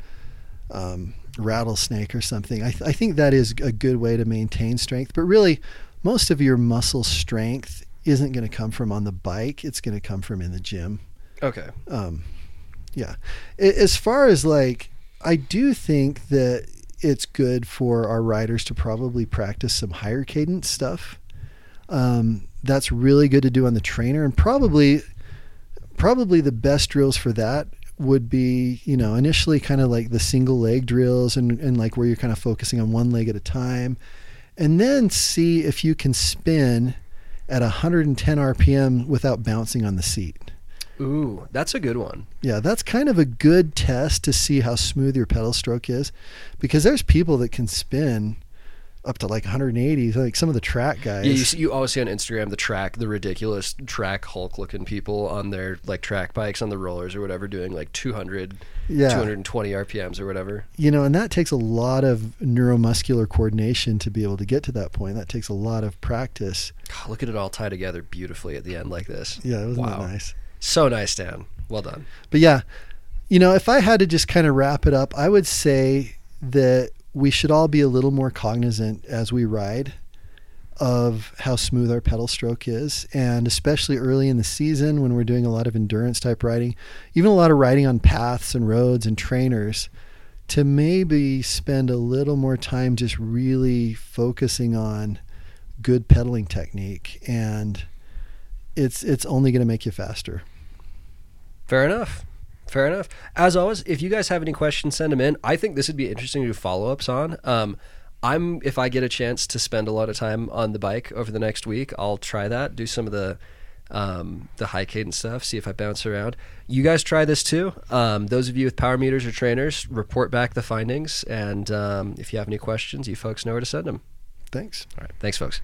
um, Rattlesnake or something. I, th- I think that is a good way to maintain strength. But really, most of your muscle strength isn't going to come from on the bike. It's going to come from in the gym. Okay. Um, yeah. As far as like, I do think that it's good for our riders to probably practice some higher cadence stuff. Um, that's really good to do on the trainer, and probably, probably the best drills for that would be, you know, initially kind of like the single leg drills and, and like where you're kind of focusing on one leg at a time, and then see if you can spin at 110 RPM without bouncing on the seat. Ooh, that's a good one. Yeah, that's kind of a good test to see how smooth your pedal stroke is because there's people that can spin up to like 180, like some of the track guys. Yeah, you, see, you always see on Instagram the track, the ridiculous track Hulk looking people on their like track bikes on the rollers or whatever doing like 200, Yeah. 220 RPMs or whatever. you know, and that takes a lot of neuromuscular coordination to be able to get to that point. That takes a lot of practice. Look at it all tie together beautifully at the end like this. Yeah, it wasn't Wow. that nice? So nice, Dan. Well done. But yeah, you know, if I had to just kind of wrap it up, I would say that we should all be a little more cognizant as we ride of how smooth our pedal stroke is. And especially early in the season when we're doing a lot of endurance type riding, even a lot of riding on paths and roads and trainers, to maybe spend a little more time just really focusing on good pedaling technique. And it's, it's only going to make you faster. Fair enough. Fair enough. As always, if you guys have any questions, send them in. I think this would be interesting to do follow ups on. Um, I'm if I get a chance to spend a lot of time on the bike over the next week, I'll try that. Do some of the um, the high cadence stuff. See if I bounce around. You guys try this too. Um, those of you with power meters or trainers, report back the findings. And um, if you have any questions, you folks know where to send them. Thanks. All right. Thanks, folks.